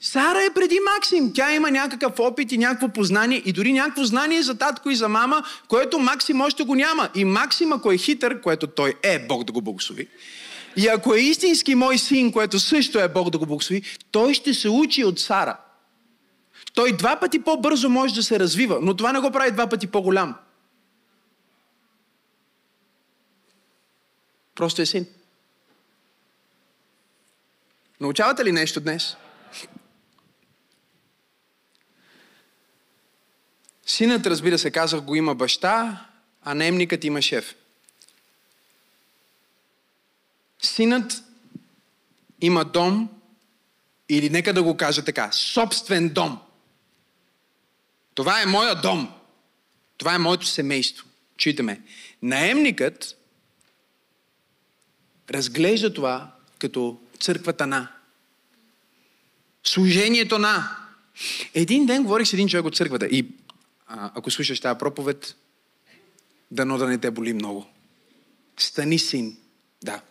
Сара е преди Максим. Тя има някакъв опит и някакво познание и дори някакво знание за татко и за мама, което Максим още го няма. И Максим, ако е хитър, което той е, Бог да го благослови, и ако е истински мой син, което също е Бог да го благослови, той ще се учи от Сара. Той два пъти по-бързо може да се развива, но това не го прави два пъти по-голям. Просто е син. Научавате ли нещо днес? Синът, разбира се, казах го има баща, а наемникът има шеф. Синът има дом, или нека да го кажа така, собствен дом. Това е моя дом. Това е моето семейство. Чуйте ме. Наемникът разглежда това като църквата на. Служението на. Един ден говорих с един човек от църквата и ако слушаш тази проповед, дано да не те боли много. Стани син. Да.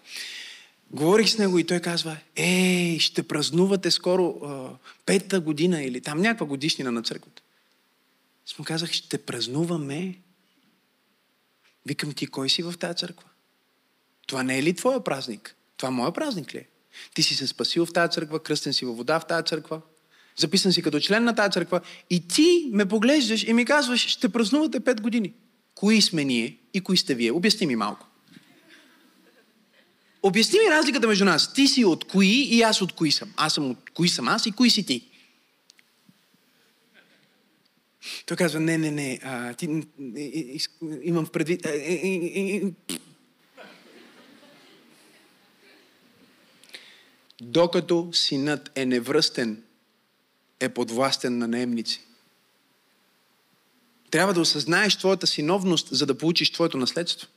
Говорих с него и той казва, ей, ще празнувате скоро а, пета година или там някаква годишнина на църквата. Аз му казах, ще празнуваме. Викам ти, кой си в тази църква? Това не е ли твоя празник? Това моя празник ли е? Ти си се спасил в тази църква, кръстен си във вода в тази църква, записан си като член на тази църква и ти ме поглеждаш и ми казваш, ще празнувате пет години. Кои сме ние и кои сте вие? Обясни ми малко. Обясни ми разликата между нас. Ти си от кои и аз от кои съм. Аз съм от кои съм аз и кои си ти. Той казва, не, не, не, а, ти, имам в предвид... Докато синът е невръстен, е подвластен на наемници. Трябва да осъзнаеш твоята синовност, за да получиш твоето наследство.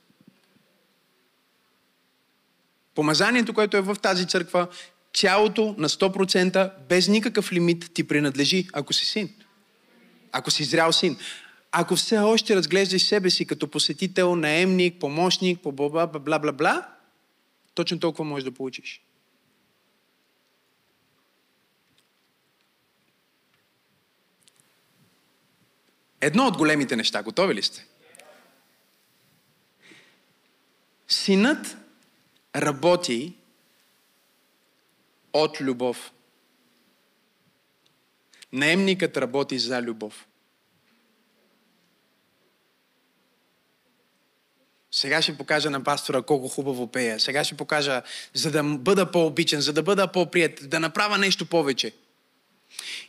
Помазанието, което е в тази църква, цялото на 100%, без никакъв лимит ти принадлежи, ако си син. Ако си зрял син. Ако все още разглеждаш себе си като посетител, наемник, помощник, по бла бла бла бла бла, точно толкова можеш да получиш. Едно от големите неща. Готови ли сте? Синът работи от любов. Наемникът работи за любов. Сега ще покажа на пастора колко хубаво пея. Сега ще покажа, за да бъда по-обичан, за да бъда по-прият, да направя нещо повече.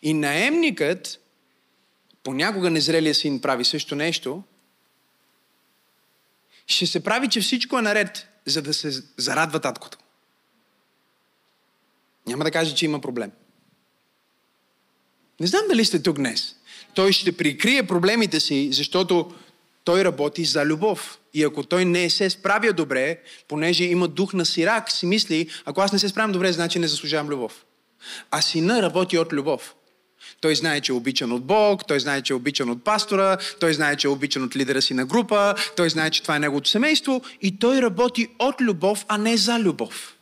И наемникът понякога незрелия син прави също нещо, ще се прави, че всичко е наред, за да се зарадва таткото. Няма да каже, че има проблем. Не знам дали сте тук днес. Той ще прикрие проблемите си, защото той работи за любов. И ако той не се справя добре, понеже има дух на сирак, си мисли, ако аз не се справям добре, значи не заслужавам любов. А сина работи от любов. Той знае, че е обичан от Бог, той знае, че е обичан от пастора, той знае, че е обичан от лидера си на група, той знае, че това е неговото семейство и той работи от любов, а не за любов.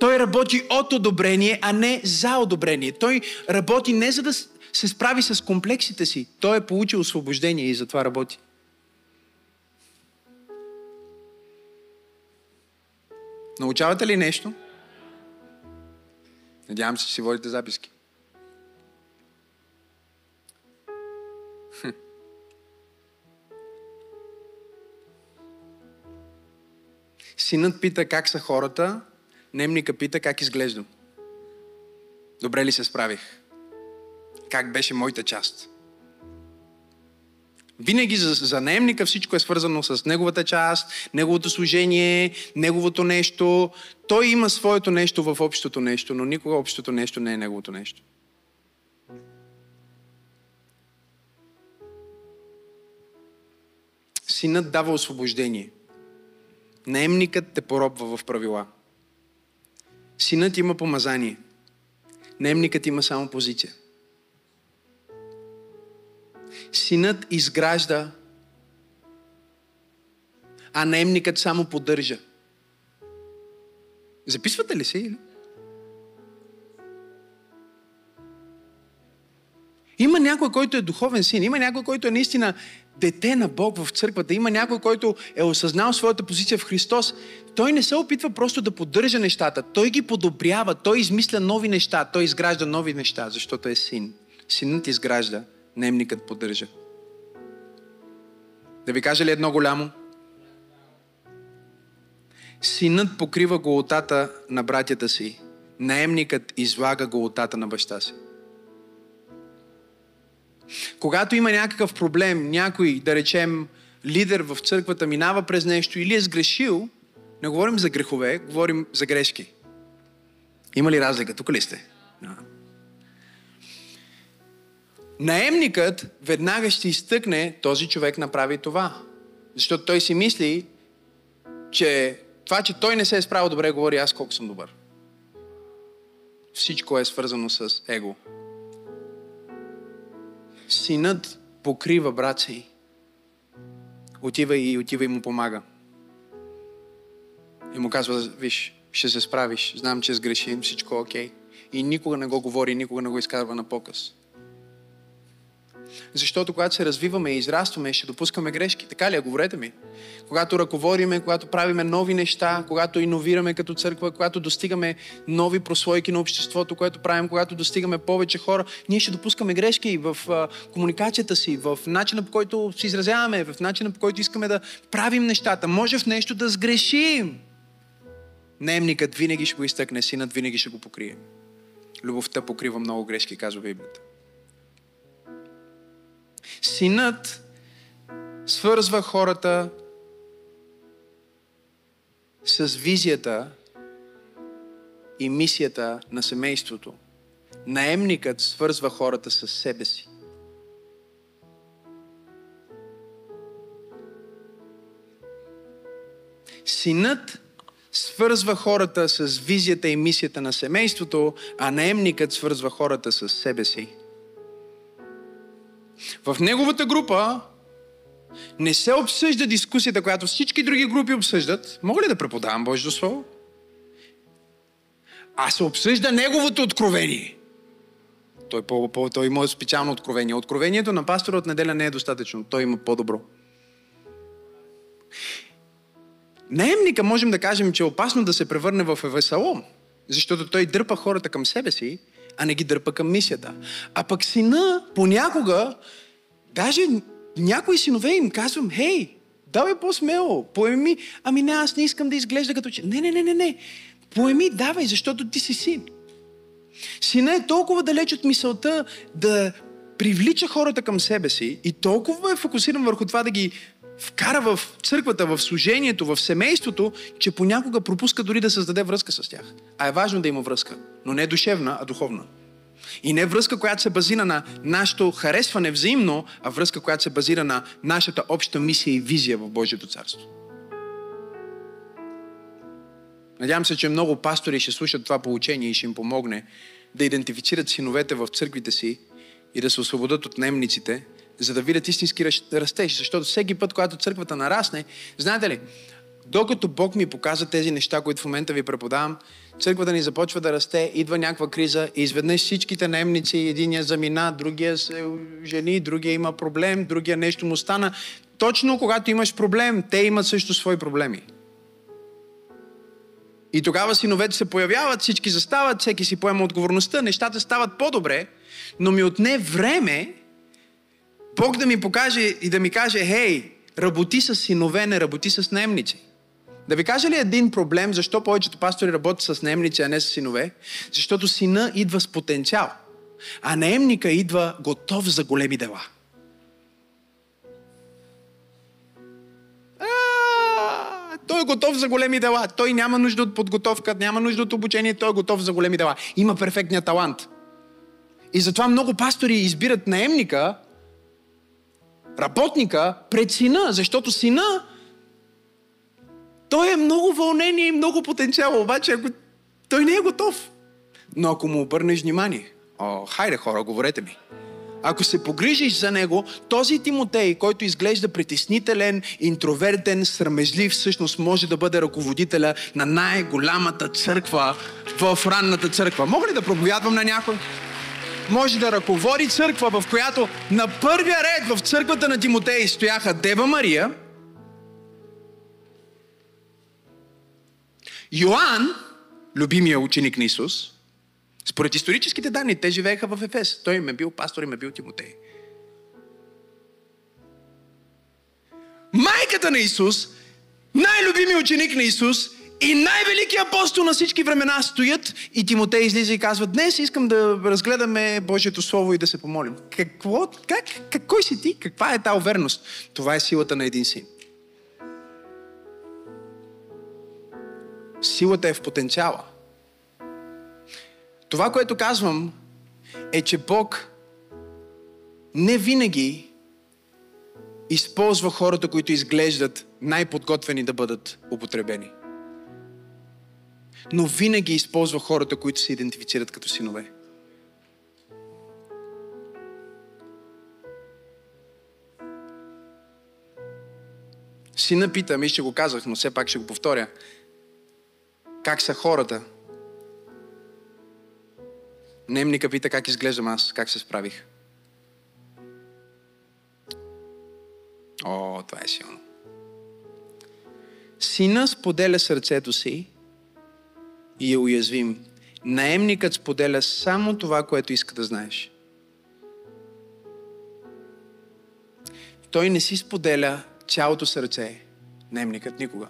Той работи от одобрение, а не за одобрение. Той работи не за да се справи с комплексите си. Той е получил освобождение и затова работи. Научавате ли нещо? Надявам се, че си водите записки. Синът пита как са хората, немника пита как изглеждам. Добре ли се справих? Как беше моята част? Винаги за, за наемника всичко е свързано с неговата част, неговото служение, неговото нещо. Той има своето нещо в общото нещо, но никога общото нещо не е неговото нещо. Синът дава освобождение. Наемникът те поробва в правила. Синът има помазание. Наемникът има само позиция. Синът изгражда, а наемникът само поддържа. Записвате ли се? Има някой, който е духовен син. Има някой, който е наистина дете на Бог в църквата. Има някой, който е осъзнал своята позиция в Христос. Той не се опитва просто да поддържа нещата. Той ги подобрява. Той измисля нови неща. Той изгражда нови неща, защото е син. Синът изгражда, наемникът поддържа. Да ви кажа ли едно голямо? Синът покрива голотата на братята си. Наемникът излага голотата на баща си. Когато има някакъв проблем, някой, да речем, лидер в църквата минава през нещо или е сгрешил, не говорим за грехове, говорим за грешки. Има ли разлика? Тук ли сте? Наемникът веднага ще изтъкне този човек направи това. Защото той си мисли, че това, че той не се е справил добре, говори аз колко съм добър. Всичко е свързано с его. Синът покрива брат си. Отива и отива и му помага. И му казва, виж, ще се справиш, знам, че сгрешим, всичко е окей. И никога не го говори, никога не го изказва на показ. Защото когато се развиваме и израстваме, ще допускаме грешки. Така ли е? Говорете ми. Когато ръководиме, когато правиме нови неща, когато иновираме като църква, когато достигаме нови прослойки на обществото, което правим, когато достигаме повече хора, ние ще допускаме грешки в а, комуникацията си, в начина по който се изразяваме, в начина по който искаме да правим нещата. Може в нещо да сгрешим. Наемникът винаги ще го изтъкне, синът винаги ще го покрие. Любовта покрива много грешки, казва Библията. Синът свързва хората с визията и мисията на семейството. Наемникът свързва хората с себе си. Синът свързва хората с визията и мисията на семейството, а наемникът свързва хората с себе си. В неговата група не се обсъжда дискусията, която всички други групи обсъждат. Мога ли да преподавам Божието Слово? А се обсъжда неговото откровение. Той, по, по, той има специално откровение. Откровението на пастора от неделя не е достатъчно. Той има по-добро. Наемника можем да кажем, че е опасно да се превърне в Евесалом, защото той дърпа хората към себе си а не ги дърпа към мисията. А пък сина понякога, даже някои синове им казвам, хей, давай по-смело, поеми, ами не, аз не искам да изглежда като че... Не, не, не, не, не. Поеми, давай, защото ти си син. Сина е толкова далеч от мисълта да привлича хората към себе си и толкова е фокусиран върху това да ги вкара в църквата, в служението, в семейството, че понякога пропуска дори да създаде връзка с тях. А е важно да има връзка, но не душевна, а духовна. И не връзка, която се базира на нашето харесване взаимно, а връзка, която се базира на нашата обща мисия и визия в Божието царство. Надявам се, че много пастори ще слушат това получение и ще им помогне да идентифицират синовете в църквите си и да се освободят от немниците, за да видят истински растеж. Защото всеки път, когато църквата нарасне, знаете ли, докато Бог ми показва тези неща, които в момента ви преподавам, църквата ни започва да расте, идва някаква криза и изведнъж всичките наемници, единия замина, другия се жени, другия има проблем, другия нещо му стана. Точно когато имаш проблем, те имат също свои проблеми. И тогава синовете се появяват, всички застават, всеки си поема отговорността, нещата стават по-добре, но ми отне време Бог да ми покаже и да ми каже, хей, работи с синове, не работи с наемници. Да ви кажа ли един проблем, защо повечето пастори работят с наемници, а не с синове? Защото сина идва с потенциал, а наемника идва готов за големи дела. той е готов за големи дела. Той няма нужда от подготовка, няма нужда от обучение, той е готов за големи дела. Има перфектния талант. И затова много пастори избират наемника, работника пред сина, защото сина той е много вълнение и много потенциал, обаче ако той не е готов. Но ако му обърнеш внимание, о, хайде хора, говорете ми. Ако се погрижиш за него, този Тимотей, който изглежда притеснителен, интровертен, срамежлив, всъщност може да бъде ръководителя на най-голямата църква в ранната църква. Мога ли да проповядвам на някой? Може да ръководи църква, в която на първия ред в църквата на Тимотей стояха Дева Мария, Йоанн, любимия ученик на Исус, според историческите данни, те живееха в Ефес. Той им е бил пастор, им е бил Тимотей. Майката на Исус, най-любимият ученик на Исус и най-великият апостол на всички времена стоят и Тимотей излиза и казва, днес искам да разгледаме Божието Слово и да се помолим. Какво? Как? как си ти? Каква е тази увереност? Това е силата на един син. Силата е в потенциала. Това, което казвам, е, че Бог не винаги използва хората, които изглеждат най-подготвени да бъдат употребени но винаги използва хората, които се идентифицират като синове. Сина пита, ми ще го казах, но все пак ще го повторя. Как са хората? Немника пита как изглеждам аз, как се справих. О, това е силно. Сина споделя сърцето си и е уязвим. Наемникът споделя само това, което иска да знаеш. Той не си споделя цялото сърце. Наемникът никога.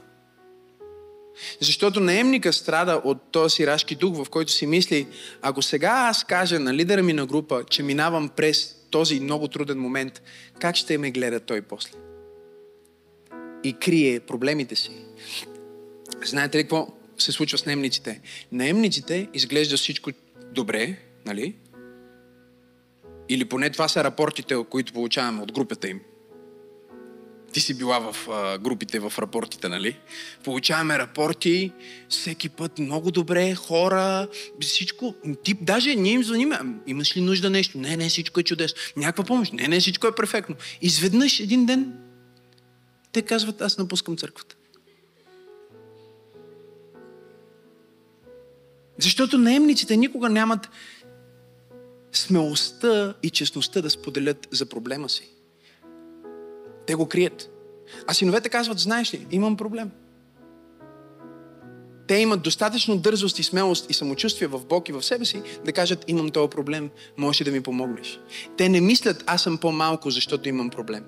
Защото наемника страда от този сирашки дух, в който си мисли, ако сега аз кажа на лидера ми на група, че минавам през този много труден момент, как ще ме гледа той после? И крие проблемите си. Знаете ли какво? Се случва с наемниците? Наемниците изглежда всичко добре, нали? Или поне това са рапортите, които получаваме от групата им. Ти си била в а, групите, в рапортите, нали? Получаваме рапорти всеки път много добре, хора, всичко. Тип, даже ние им звъним, имаш ли нужда нещо? Не, не, всичко е чудесно. Някаква помощ? Не, не, всичко е перфектно. Изведнъж един ден те казват, аз напускам църквата. Защото наемниците никога нямат смелостта и честността да споделят за проблема си. Те го крият. А синовете казват, знаеш ли, имам проблем. Те имат достатъчно дързост и смелост и самочувствие в Бог и в себе си да кажат, имам този проблем, можеш ли да ми помогнеш. Те не мислят, аз съм по-малко, защото имам проблем.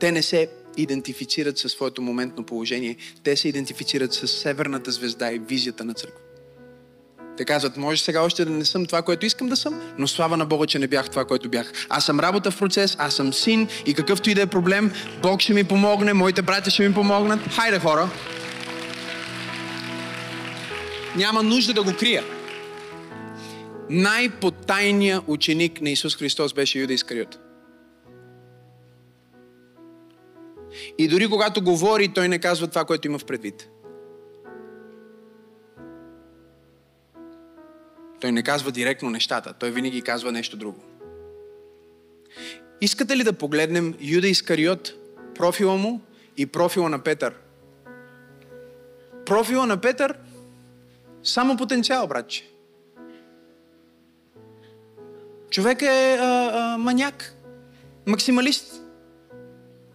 Те не се идентифицират със своето моментно положение. Те се идентифицират с северната звезда и визията на църква. Те казват, може сега още да не съм това, което искам да съм, но слава на Бога, че не бях това, което бях. Аз съм работа в процес, аз съм син и какъвто и да е проблем, Бог ще ми помогне, моите братя ще ми помогнат. Хайде, хора! Няма нужда да го крия. Най-потайният ученик на Исус Христос беше Юда Искариот. И дори когато говори, той не казва това, което има в предвид. Той не казва директно нещата, той винаги казва нещо друго. Искате ли да погледнем Юда Искариот, профила му и профила на Петър? Профила на Петър само потенциал, братче. Човек е а, а, маняк, максималист.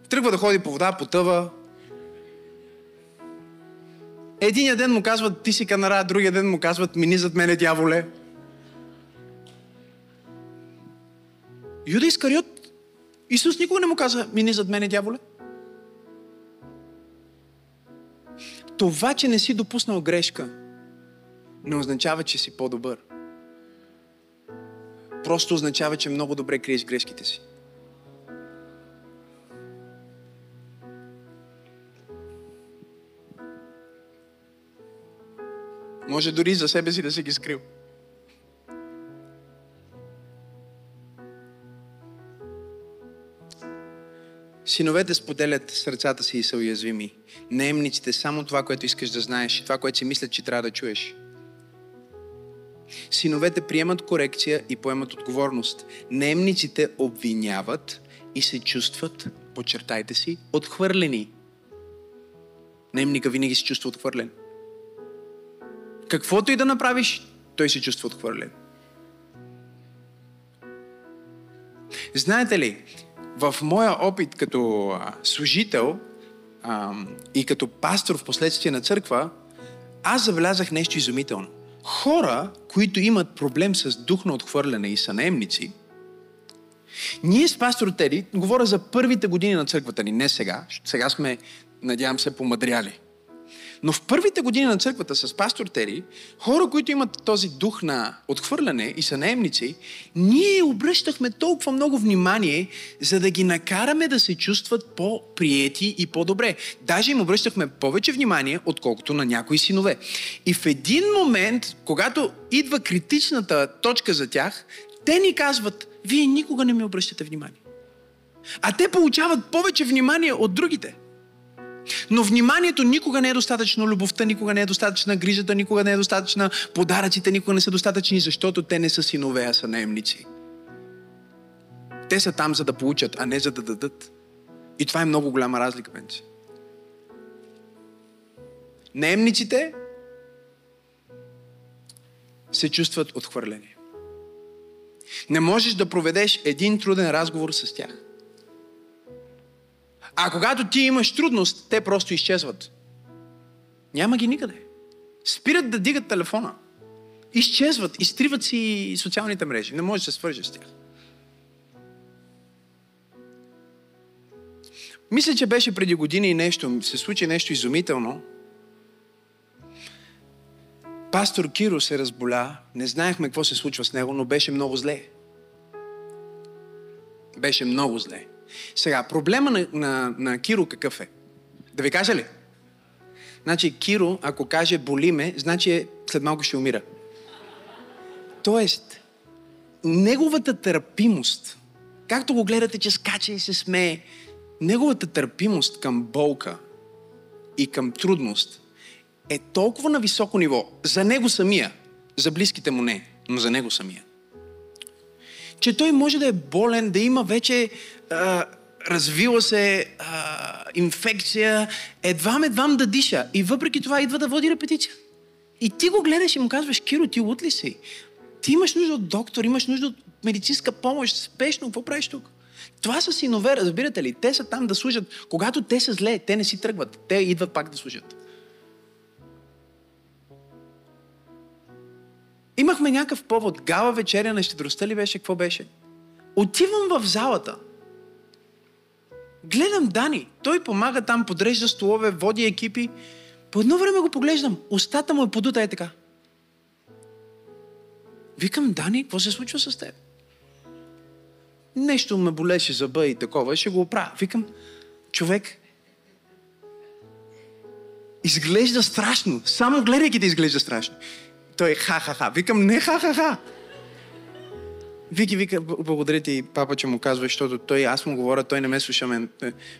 Тръгва да ходи по вода, потъва. Единия ден му казват, ти си канара, другия ден му казват, мини зад мене, дяволе. Юда Искариот, Исус никога не му каза, мини зад мене, дяволе. Това, че не си допуснал грешка, не означава, че си по-добър. Просто означава, че много добре криеш грешките си. Може дори за себе си да си ги скрил. Синовете споделят сърцата си и са уязвими. Наемниците само това, което искаш да знаеш и това, което си мислят, че трябва да чуеш. Синовете приемат корекция и поемат отговорност. Наемниците обвиняват и се чувстват, подчертайте си, отхвърлени. Наемника винаги се чувства отхвърлен. Каквото и да направиш, той се чувства отхвърлен. Знаете ли, в моя опит като служител а, и като пастор в последствие на църква, аз забелязах нещо изумително. Хора, които имат проблем с дух на отхвърляне и са наемници, ние с пастор Тери, говоря за първите години на църквата ни, не сега, сега сме, надявам се, помадряли. Но в първите години на църквата с пастор Тери, хора, които имат този дух на отхвърляне и са наемници, ние обръщахме толкова много внимание, за да ги накараме да се чувстват по-приети и по-добре. Даже им обръщахме повече внимание, отколкото на някои синове. И в един момент, когато идва критичната точка за тях, те ни казват, вие никога не ми обръщате внимание. А те получават повече внимание от другите – но вниманието никога не е достатъчно, любовта никога не е достатъчна, грижата никога не е достатъчна, подаръците никога не са достатъчни, защото те не са синове, а са наемници. Те са там за да получат, а не за да дадат. И това е много голяма разлика, Бенци. Наемниците се чувстват отхвърлени. Не можеш да проведеш един труден разговор с тях. А когато ти имаш трудност, те просто изчезват. Няма ги никъде. Спират да дигат телефона. Изчезват, изтриват си социалните мрежи. Не може да се свържа с тях. Мисля, че беше преди години и нещо, се случи нещо изумително. Пастор Киро се разболя, не знаехме какво се случва с него, но беше много зле. Беше много зле. Сега, проблема на, на, на Киро какъв е? Да ви кажа ли? Значи, Киро, ако каже боли ме, значи след малко ще умира. Тоест, неговата търпимост, както го гледате, че скача и се смее, неговата търпимост към болка и към трудност е толкова на високо ниво. За него самия, за близките му не, но за него самия че той може да е болен, да има вече а, развила се а, инфекция, едвам едвам да диша. И въпреки това идва да води репетиция. И ти го гледаш и му казваш, Киро, ти лут ли си? Ти имаш нужда от доктор, имаш нужда от медицинска помощ, спешно, какво правиш тук? Това са синове, разбирате ли? Те са там да служат. Когато те са зле, те не си тръгват. Те идват пак да служат. Имахме някакъв повод. Гала вечеря на щедростта ли беше? Какво беше? Отивам в залата. Гледам Дани. Той помага там, подрежда столове, води екипи. По едно време го поглеждам. Остата му е подута е така. Викам, Дани, какво се случва с теб? Нещо ме болеше зъба и такова, ще го оправя. Викам, човек, изглежда страшно. Само гледайки да изглежда страшно. Той е ха-ха-ха. Викам, не ха-ха-ха. Вики, вика, благодаря ти, папа, че му казва, защото той, аз му говоря, той не ме слуша мен.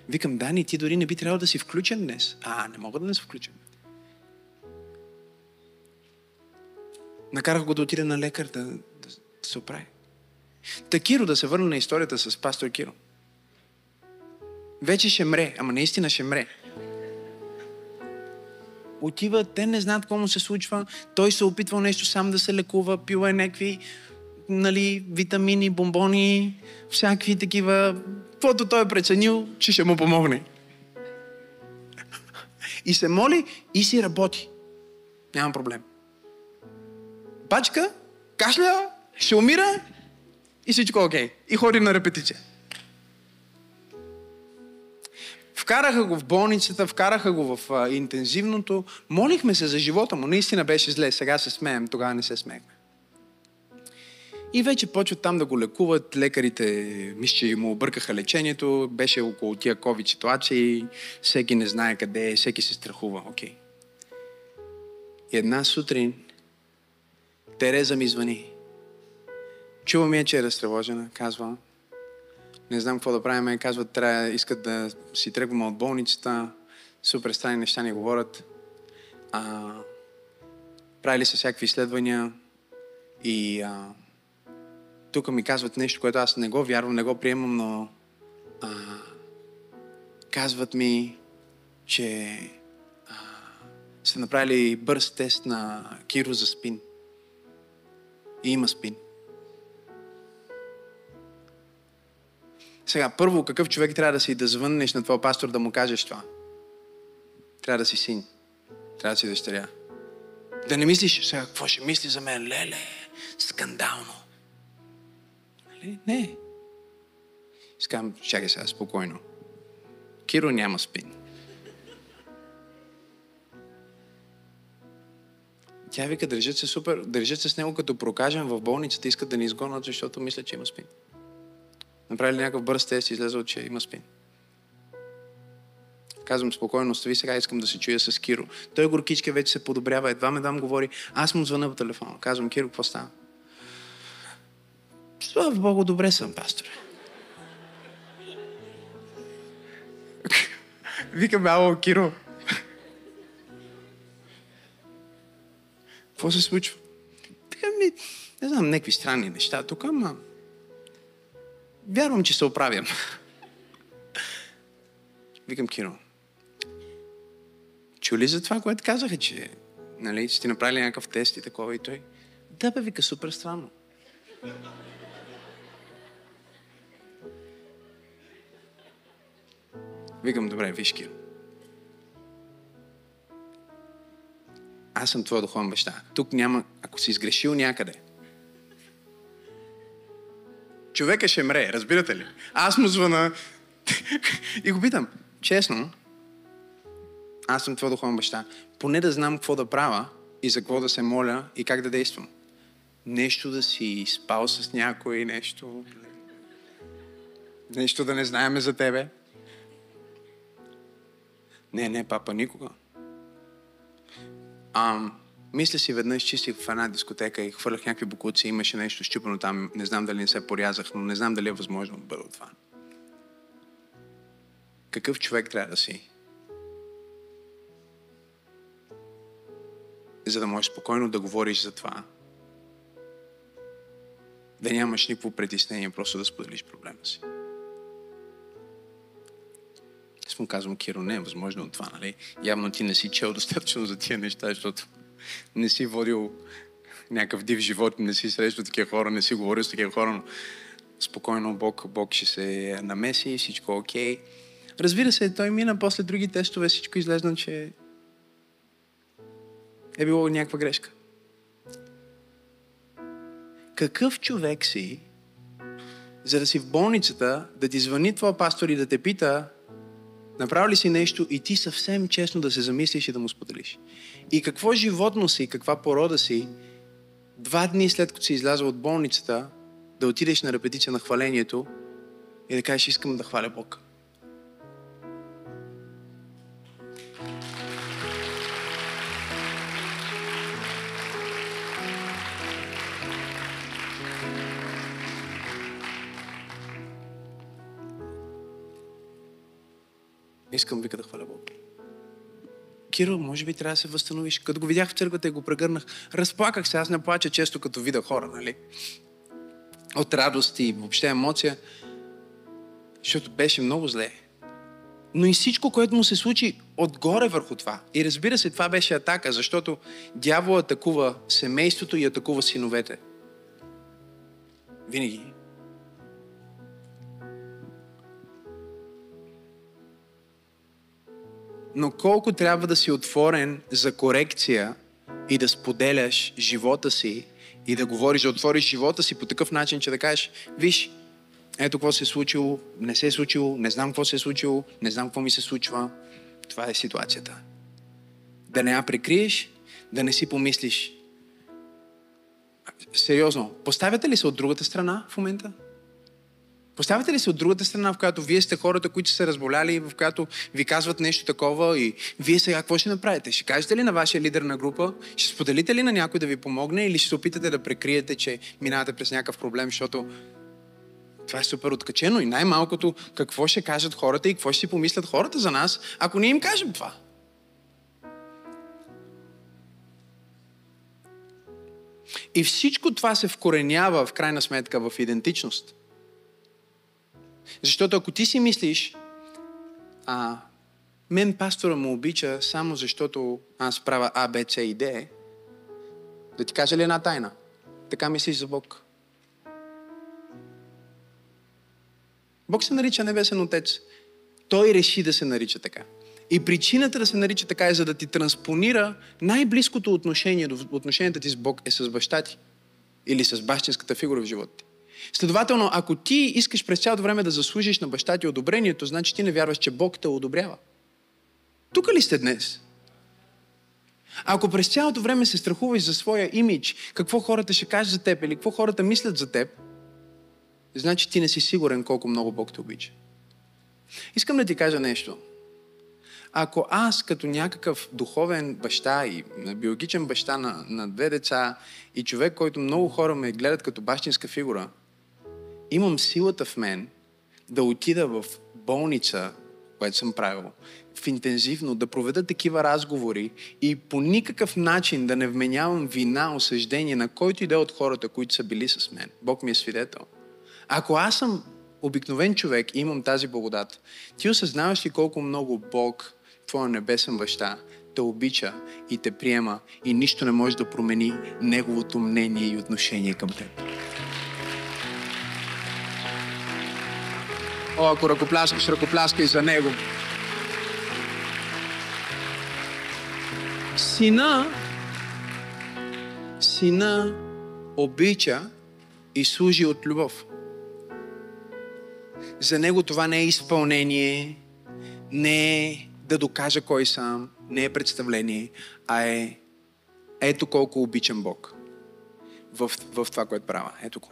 Викам, Дани, ти дори не би трябвало да си включен днес. А, не мога да не се включен. Накарах го да отиде на лекар да, да, да се оправи. Та Киро, да се върна на историята с пастор Киро. Вече ще мре, ама наистина ще мре. Отива, те не знаят какво му се случва. Той се опитвал нещо сам да се лекува, пил е някакви нали, витамини, бомбони, всякакви такива, каквото той е преценил, че ще му помогне. И се моли и си работи. Няма проблем. Пачка, кашля, ще умира и всичко е окей. И ходи на репетиция. Вкараха го в болницата, вкараха го в а, интензивното. Молихме се за живота му. Наистина беше зле. Сега се смеем, тогава не се смеехме. И вече почват там да го лекуват. Лекарите, мисля, че му объркаха лечението. Беше около тия COVID ситуации. Всеки не знае къде е, всеки се страхува. Окей. Okay. Една сутрин Тереза ми звъни. Чува ми е, че е разтревожена. Казва, не знам какво да правим. Казват, трябва, искат да си тръгваме от болницата. Супер странни неща ни говорят. А, правили са всякакви изследвания и а, тук ми казват нещо, което аз не го вярвам, не го приемам, но а, казват ми, че а, са направили бърз тест на Киро за спин. И има спин. Сега, първо, какъв човек трябва да си да звъннеш на твоя пастор да му кажеш това? Трябва да си син. Трябва да си дъщеря. Да не мислиш, сега, какво ще мисли за мен? Леле, скандално. Нали? Не. Искам, чакай сега, спокойно. Киро няма спин. Тя вика, държат се супер, държат се с него като прокажем в болницата, искат да ни изгонят, защото мислят, че има спин. Направили някакъв бърз тест и излезъл, че има спин. Казвам спокойно, остави сега, искам да се чуя с Киро. Той горкичка вече се подобрява, едва ме дам говори. Аз му звъна по телефона. Казвам, Киро, какво става? Слава Богу, добре съм, пасторе. Викам, ало, Киро. Какво се случва? Така ми, не знам, някакви странни неща тук, ама вярвам, че се оправям. Викам Киро. Чули за това, което казаха, че нали, сте направили някакъв тест и такова и той? Да, бе, вика, супер странно. Викам, добре, виж, Киро. Аз съм твой духовен баща. Тук няма, ако си изгрешил някъде, човека ще мре, разбирате ли? Аз му звъна и го питам, честно, аз съм твой духовен баща, поне да знам какво да правя и за какво да се моля и как да действам. Нещо да си спал с някой, нещо... Нещо да не знаеме за тебе. Не, не, папа, никога. Ам, мисля си веднъж, чистих в една дискотека и хвърлях някакви букуци, имаше нещо щупено там, не знам дали не се порязах, но не знам дали е възможно да бъде това. Какъв човек трябва да си? За да можеш спокойно да говориш за това. Да нямаш никакво притеснение, просто да споделиш проблема си. Аз му казвам, Киро, не е възможно от това, нали? Явно ти не си чел достатъчно за тия неща, защото не си водил някакъв див живот, не си срещал такива хора, не си говорил с такива хора, но спокойно Бог, Бог ще се намеси, всичко е окей. Разбира се, той мина после други тестове, всичко излезна, че е било някаква грешка. Какъв човек си, за да си в болницата, да ти звъни твоя пастор и да те пита Направи ли си нещо и ти съвсем честно да се замислиш и да му споделиш. И какво животно си, каква порода си, два дни след като си излязъл от болницата, да отидеш на репетиция на хвалението и да кажеш, искам да хваля Бог. Искам вика да хваля Бог. Кирил, може би трябва да се възстановиш. Като го видях в църквата и го прегърнах, разплаках се. Аз не плача често, като видя хора, нали? От радост и въобще емоция. Защото беше много зле. Но и всичко, което му се случи отгоре върху това. И разбира се, това беше атака, защото дявол атакува семейството и атакува синовете. Винаги. Но колко трябва да си отворен за корекция и да споделяш живота си и да говориш, да отвориш живота си по такъв начин, че да кажеш, виж, ето какво се е случило, не се е случило, не знам какво се е случило, не знам какво ми се случва. Това е ситуацията. Да не я прикриеш, да не си помислиш. Сериозно, поставяте ли се от другата страна в момента? Поставяте ли се от другата страна, в която вие сте хората, които са разболяли, в която ви казват нещо такова и вие сега какво ще направите? Ще кажете ли на вашия лидер на група? Ще споделите ли на някой да ви помогне или ще се опитате да прекриете, че минавате през някакъв проблем, защото това е супер откачено и най-малкото какво ще кажат хората и какво ще си помислят хората за нас, ако не им кажем това. И всичко това се вкоренява в крайна сметка в идентичност. Защото ако ти си мислиш, а, мен пастора му обича само защото аз правя А, Б, С и Д, да ти кажа ли една тайна? Така мислиш за Бог. Бог се нарича Небесен Отец. Той реши да се нарича така. И причината да се нарича така е за да ти транспонира най-близкото отношение до отношенията ти с Бог е с баща ти. Или с бащинската фигура в живота ти. Следователно, ако ти искаш през цялото време да заслужиш на баща ти одобрението, значи ти не вярваш, че Бог те одобрява. Тук ли сте днес? Ако през цялото време се страхуваш за своя имидж, какво хората ще кажат за теб или какво хората мислят за теб, значи ти не си сигурен колко много Бог те обича. Искам да ти кажа нещо. Ако аз като някакъв духовен баща и биологичен баща на, на две деца и човек, който много хора ме гледат като бащинска фигура, имам силата в мен да отида в болница, което съм правил, в интензивно, да проведа такива разговори и по никакъв начин да не вменявам вина, осъждение на който иде от хората, които са били с мен. Бог ми е свидетел. Ако аз съм обикновен човек и имам тази благодат, ти осъзнаваш ли колко много Бог, Твоя небесен баща, те обича и те приема и нищо не може да промени Неговото мнение и отношение към теб. Ако ръкопляскаш, ръкопляскай за Него. Сина, сина обича и служи от любов. За него това не е изпълнение, не е да докажа кой съм, не е представление, а е ето колко обичам Бог в, в това, което правя. Ето го.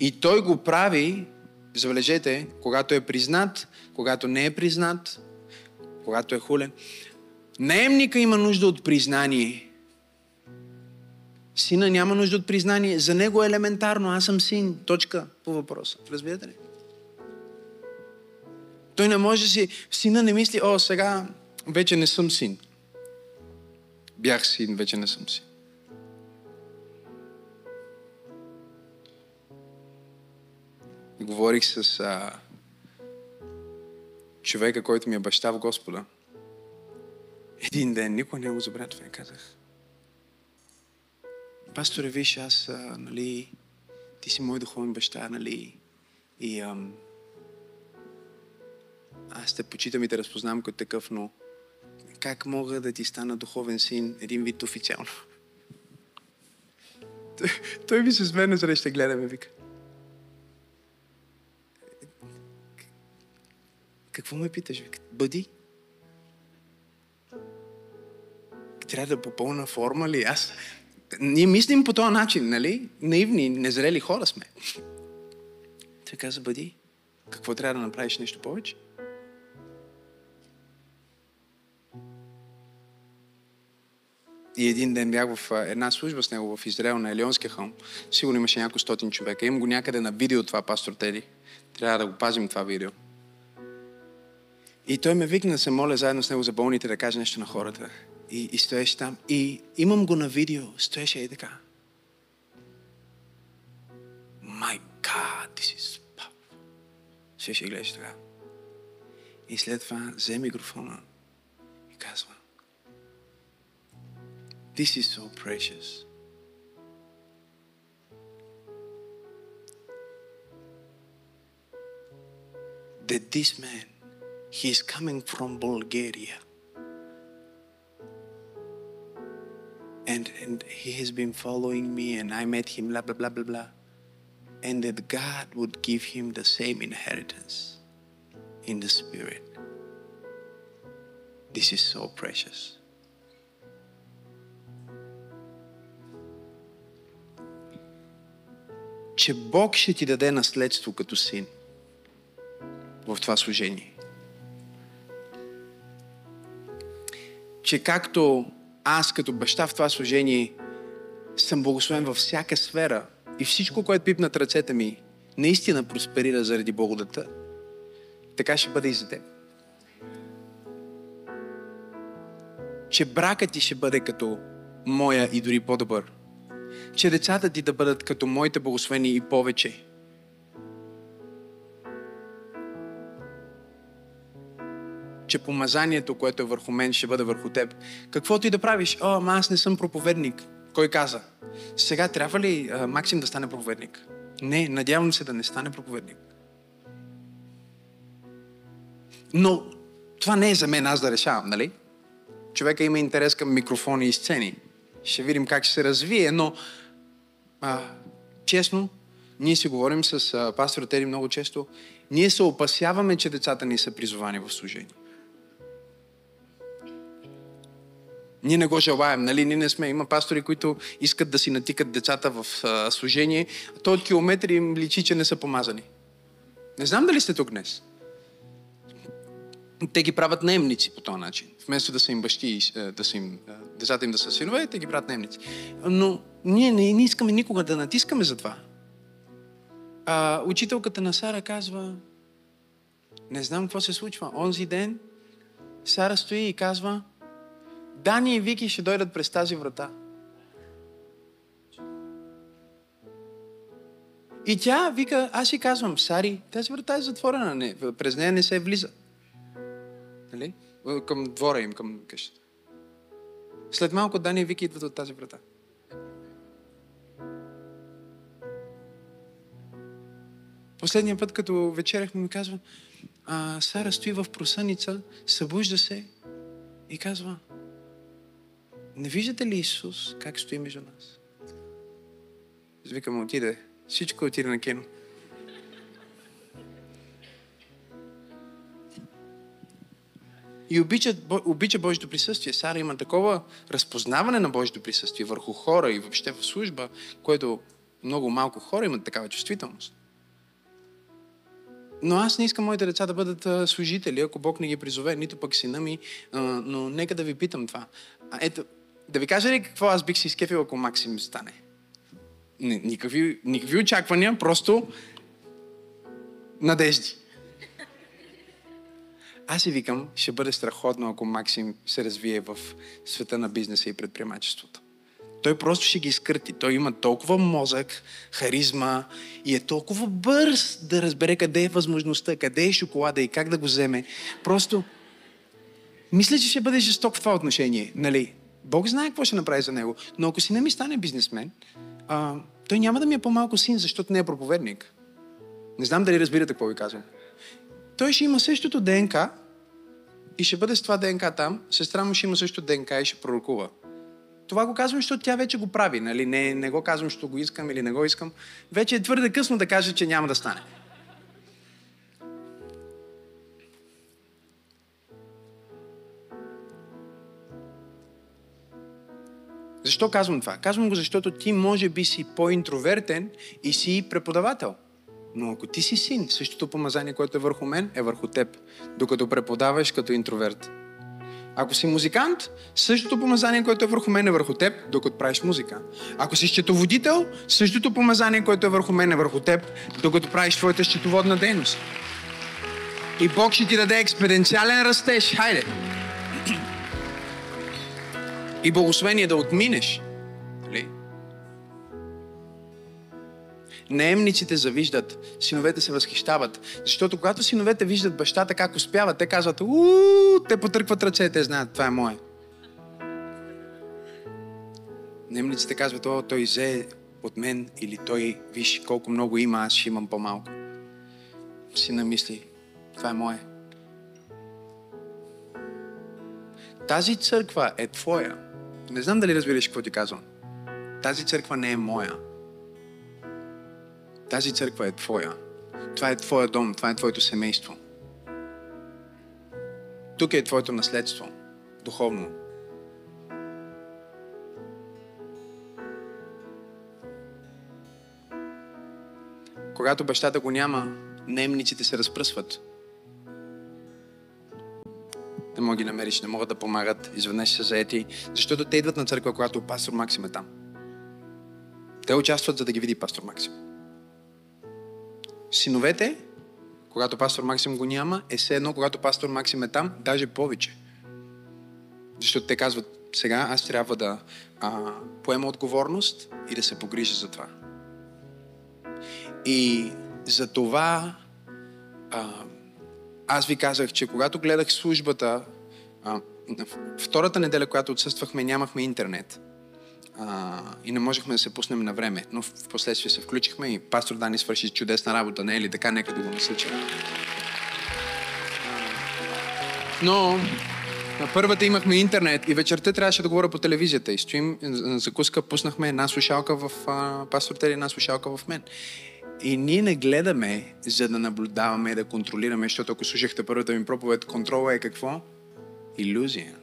И той го прави, забележете, когато е признат, когато не е признат, когато е хулен. Наемника има нужда от признание. Сина няма нужда от признание. За него е елементарно. Аз съм син. Точка по въпроса. Разбирате ли? Той не може си... Сина не мисли, о, сега вече не съм син. Бях син, вече не съм син. Говорих с а, човека, който ми е баща в Господа. Един ден, никой не го забравя това и казах. Пасторе, виж, аз, а, нали, ти си мой духовен баща, нали, и ам, аз те почитам и те разпознавам като такъв, но как мога да ти стана духовен син един вид официално? Той ми се смена, за ще гледаме, вика. Какво ме питаш? Вика? Бъди. Трябва да попълна форма ли? Аз Ние мислим по този начин, нали? Наивни, незрели хора сме. Той каза, бъди, какво трябва да направиш нещо повече? И един ден бях в една служба с него в Израел на Елионския хълм. Сигурно имаше няколко стотин човека. Имам го някъде на видео това, пастор Теди. Трябва да го пазим това видео. И той ме викна да се моля заедно с него за болните да каже нещо на хората. И, и стоеше там. И имам го на видео. Стоеше и така. My God, this is powerful. Стоеше и гледаше така. И след това взе микрофона и казва This is so precious. That this man, he is coming from Bulgaria. And, and he has been following me, and I met him, blah, blah, blah, blah, blah. And that God would give him the same inheritance in the Spirit. This is so precious. че Бог ще ти даде наследство като син в това служение. Че както аз като баща в това служение съм благословен във всяка сфера и всичко, което пипнат ръцете ми, наистина просперира заради благодата, така ще бъде и за теб. Че бракът ти ще бъде като моя и дори по-добър че децата ти да бъдат като моите благословени и повече. Че помазанието, което е върху мен, ще бъде върху теб. Какво ти да правиш? О, ама аз не съм проповедник. Кой каза? Сега трябва ли а, Максим да стане проповедник? Не, надявам се да не стане проповедник. Но това не е за мен аз да решавам, нали? Човека има интерес към микрофони и сцени. Ще видим как ще се развие, но а, честно, ние си говорим с а, пастор Тери много често, ние се опасяваме, че децата ни са призовани в служение. Ние не го желаем, нали? Ние не сме. Има пастори, които искат да си натикат децата в а, служение. То от километри им личи, че не са помазани. Не знам дали сте тук днес. Те ги правят наемници по този начин. Вместо да са им бащи, да са им, децата им да са синове, те ги правят наемници. Но ние не, не искаме никога да натискаме за това. А, учителката на Сара казва, не знам какво се случва. Онзи ден Сара стои и казва, Дани и Вики ще дойдат през тази врата. И тя вика, аз си казвам, Сари, тази врата е затворена, не, през нея не се влиза. Нали? Към двора им, към къщата. След малко Дани и Вики идват от тази врата. Последния път, като вечеряхме, ми казва, а, Сара стои в просъница, събужда се и казва, не виждате ли Исус как стои между нас? Викам, отиде. Всичко отиде на кино. И обича, обича Божието присъствие. Сара има такова разпознаване на Божието присъствие върху хора и въобще в служба, което много малко хора имат такава чувствителност. Но аз не искам моите деца да бъдат служители, ако Бог не ги призове, нито пък сина ми, но нека да ви питам това. Ето, да ви кажа ли какво аз бих си изкефил, ако Максим стане? Никакви, никакви очаквания, просто надежди. Аз си викам, ще бъде страхотно, ако Максим се развие в света на бизнеса и предприемачеството. Той просто ще ги изкърти. Той има толкова мозък, харизма и е толкова бърз да разбере къде е възможността, къде е шоколада и как да го вземе. Просто мисля, че ще бъде жесток в това отношение. Нали? Бог знае какво ще направи за него. Но ако си не ми стане бизнесмен, а, той няма да ми е по-малко син, защото не е проповедник. Не знам дали разбирате какво ви казвам. Той ще има същото ДНК и ще бъде с това ДНК там. Сестра му ще има същото ДНК и ще пророкува. Това го казвам, защото тя вече го прави. Нали? Не, не го казвам, защото го искам или не го искам. Вече е твърде късно да кажа, че няма да стане. Защо казвам това? Казвам го, защото ти може би си по-интровертен и си преподавател. Но ако ти си син, същото помазание, което е върху мен, е върху теб, докато преподаваш като интроверт. Ако си музикант, същото помазание, което е върху мен е върху теб, докато правиш музика. Ако си счетоводител, същото помазание, което е върху мен е върху теб, докато правиш твоята счетоводна дейност. И Бог ще ти даде експеденциален растеж. Хайде! И благословение да отминеш. Нали? Наемниците завиждат, синовете се възхищават. Защото когато синовете виждат бащата как успява, те казват, уу, те потъркват ръце, те знаят, това е мое. Наемниците казват, о, той взе от мен или той, виж колко много има, аз ще имам по-малко. Сина мисли, това е мое. Тази църква е твоя. Не знам дали разбираш какво ти казвам. Тази църква не е моя. Тази църква е твоя. Това е твоя дом, това е твоето семейство. Тук е твоето наследство. Духовно. Когато бащата го няма, немниците се разпръсват. Не мога ги намериш, не могат да помагат, изведнъж са заети, защото те идват на църква, когато пастор Максим е там. Те участват, за да ги види пастор Максим. Синовете, когато пастор Максим го няма, е все едно, когато пастор Максим е там, даже повече. Защото те казват, сега аз трябва да а, поема отговорност и да се погрижа за това. И за това а, аз ви казах, че когато гледах службата, а, втората неделя, която отсъствахме, нямахме интернет. А, и не можехме да се пуснем на време. Но в последствие се включихме и пастор Дани свърши чудесна работа, не е ли така? Нека да го насъча. Но на първата имахме интернет и вечерта трябваше да говоря по телевизията. И стоим закуска, пуснахме една слушалка в а, пастор Тери, една слушалка в мен. И ние не гледаме, за да наблюдаваме, да контролираме, защото ако слушахте първата ми проповед, контрола е какво? Иллюзия.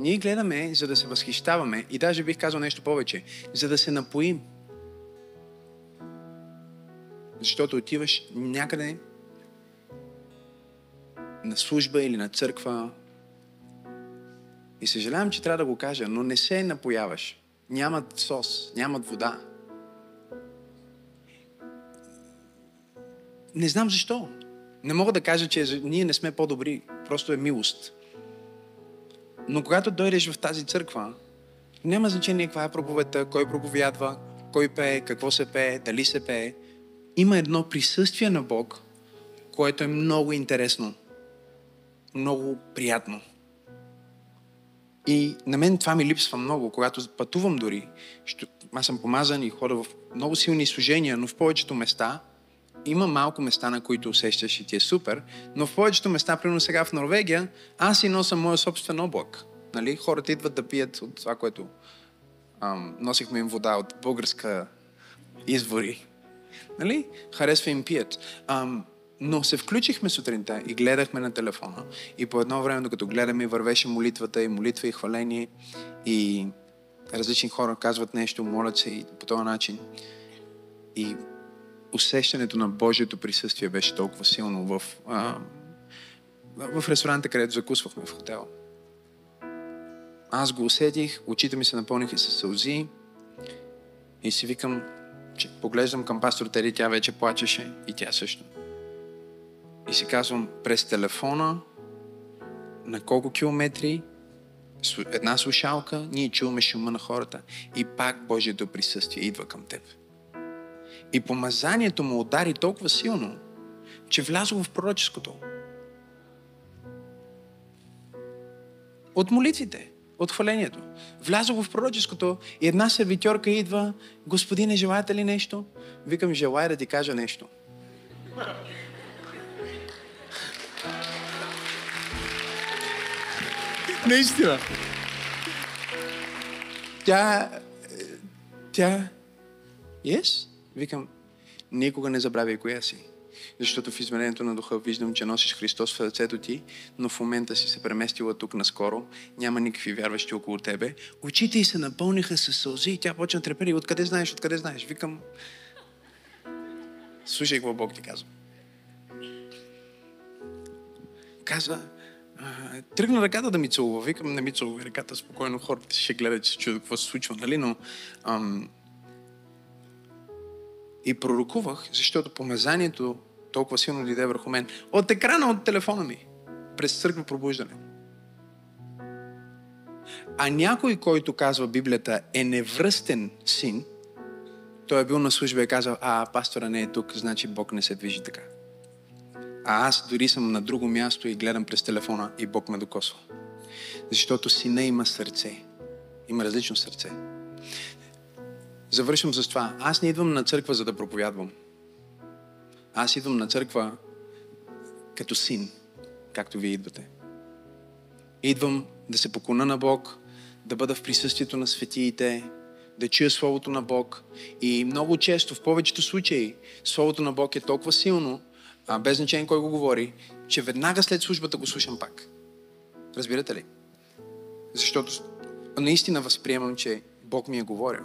Ние гледаме, за да се възхищаваме и даже бих казал нещо повече, за да се напоим. Защото отиваш някъде на служба или на църква и съжалявам, че трябва да го кажа, но не се напояваш. Нямат сос, нямат вода. Не знам защо. Не мога да кажа, че ние не сме по-добри. Просто е милост. Но когато дойдеш в тази църква, няма значение каква е проповедта, кой проповядва, кой пее, какво се пее, дали се пее. Има едно присъствие на Бог, което е много интересно, много приятно. И на мен това ми липсва много, когато пътувам дори. Аз съм помазан и хода в много силни служения, но в повечето места има малко места, на които усещаш и ти е супер, но в повечето места, примерно сега в Норвегия, аз си нося моя собствен облак. Нали? Хората идват да пият от това, което ам, носихме им вода от българска извори. Нали? Харесва им пият. Ам, но се включихме сутринта и гледахме на телефона. И по едно време, докато гледаме, вървеше молитвата и молитва и хваление. И различни хора казват нещо, молят се и по този начин. И усещането на Божието присъствие беше толкова силно в, а, в ресторанта, където закусвахме в хотела. Аз го усетих, очите ми се напълниха с сълзи и си викам, че поглеждам към пастор Тери, тя вече плачеше и тя също. И си казвам, през телефона, на колко километри, една слушалка, ние чуваме шума на хората и пак Божието присъствие идва към теб. И помазанието му удари толкова силно, че влязо в пророческото. От молитвите, от хвалението. Влязо в пророческото и една сервитьорка идва, господине, желаете ли нещо? Викам, желая да ти кажа нещо. Наистина. Тя, тя, yes? Викам, никога не забравяй коя си. защото в измерението на духа виждам, че носиш Христос в ръцето ти, но в момента си се преместила тук наскоро, няма никакви вярващи около тебе. Очите й се напълниха с сълзи и тя почна трепери. Откъде знаеш, откъде знаеш? Викам, слушай какво Бог ти казва. Казва, тръгна ръката да ми целува. Викам, не ми целува ръката, спокойно хората ще гледат, че чудят какво се случва, нали? Но ам, и пророкувах, защото помазанието толкова силно дойде върху мен. От екрана от телефона ми. През църква пробуждане. А някой, който казва Библията е невръстен син, той е бил на служба и е казал, а пастора не е тук, значи Бог не се движи така. А аз дори съм на друго място и гледам през телефона и Бог ме докосва. Защото сина има сърце. Има различно сърце. Завършвам с това. Аз не идвам на църква, за да проповядвам. Аз идвам на църква като син, както вие идвате. Идвам да се поклона на Бог, да бъда в присъствието на светиите, да чуя Словото на Бог. И много често, в повечето случаи, Словото на Бог е толкова силно, а без значение кой го говори, че веднага след службата го слушам пак. Разбирате ли? Защото наистина възприемам, че Бог ми е говорил.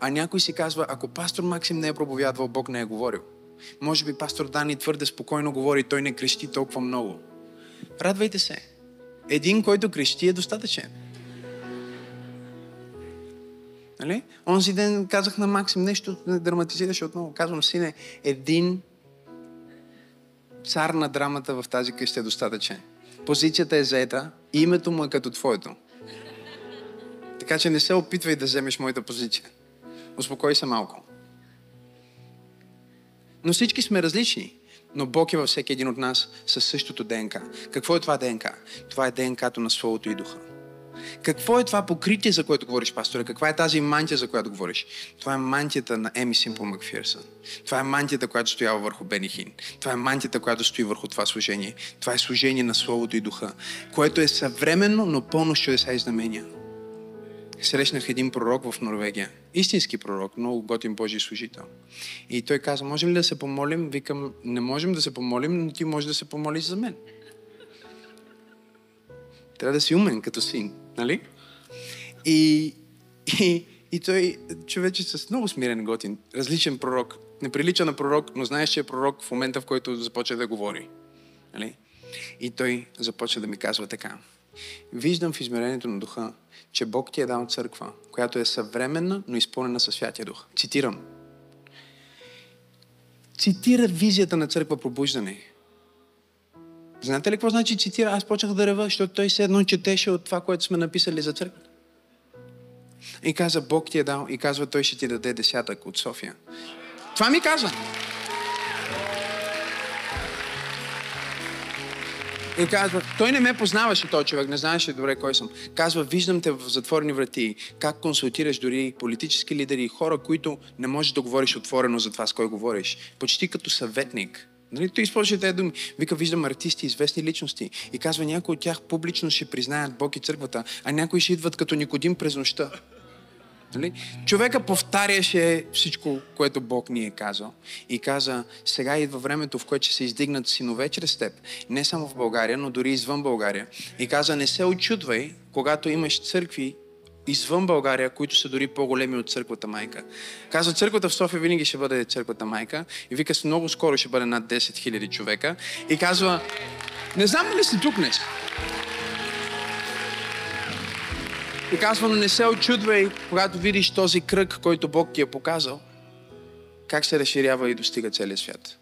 А някой си казва, ако пастор Максим не е проповядвал, Бог не е говорил. Може би пастор Дани твърде спокойно говори, той не крещи толкова много. Радвайте се. Един, който крещи е достатъчен. Нали? Онзи ден казах на Максим нещо, не драматизираше отново. Казвам, сине, един цар на драмата в тази къща е достатъчен. Позицията е заета, името му е като твоето. Така че не се опитвай да вземеш моята позиция. Успокой се малко. Но всички сме различни. Но Бог е във всеки един от нас със същото ДНК. Какво е това ДНК? Това е ДНК-то на Словото и Духа. Какво е това покритие, за което говориш, пасторе? Каква е тази мантия, за която говориш? Това е мантията на Еми Симпл Макфирсън. Това е мантията, която стоява върху Бени Хин. Това е мантията, която стои върху това служение. Това е служение на Словото и Духа, което е съвременно, но пълно с чудеса и знамения срещнах един пророк в Норвегия. Истински пророк, много готин Божий служител. И той каза, можем ли да се помолим? Викам, не можем да се помолим, но ти можеш да се помолиш за мен. Трябва да си умен като син, нали? И, и, и той, човече с много смирен готин, различен пророк. Не прилича на пророк, но знаеш, че е пророк в момента, в който започва да говори. Нали? И той започва да ми казва така. Виждам в измерението на духа, че Бог ти е дал църква, която е съвременна, но изпълнена със Святия Дух. Цитирам. Цитира визията на църква пробуждане. Знаете ли какво значи цитира? Аз почнах да рева, защото той се едно четеше от това, което сме написали за църква. И каза, Бог ти е дал. И казва, той ще ти даде десятък от София. Това ми каза. И казва, той не ме познаваше този човек, не знаеше добре кой съм. Казва, виждам те в затворени врати, как консултираш дори политически лидери, хора, които не можеш да говориш отворено за това с кой говориш. Почти като съветник. Нали, той използва тези думи. Вика, виждам артисти, известни личности. И казва, някои от тях публично ще признаят Бог и църквата, а някои ще идват като Никодим през нощта. Нали? Човека повтаряше всичко, което Бог ни е казал. И каза, сега идва времето, в което ще се издигнат синове чрез теб. Не само в България, но дори извън България. И каза, не се очудвай, когато имаш църкви извън България, които са дори по-големи от църквата майка. Казва, църквата в София винаги ще бъде църквата майка. И вика, много скоро ще бъде над 10 000 човека. И казва, не знам ли си тук днес? И казвам, не се очудвай, когато видиш този кръг, който Бог ти е показал, как се разширява и достига целия свят.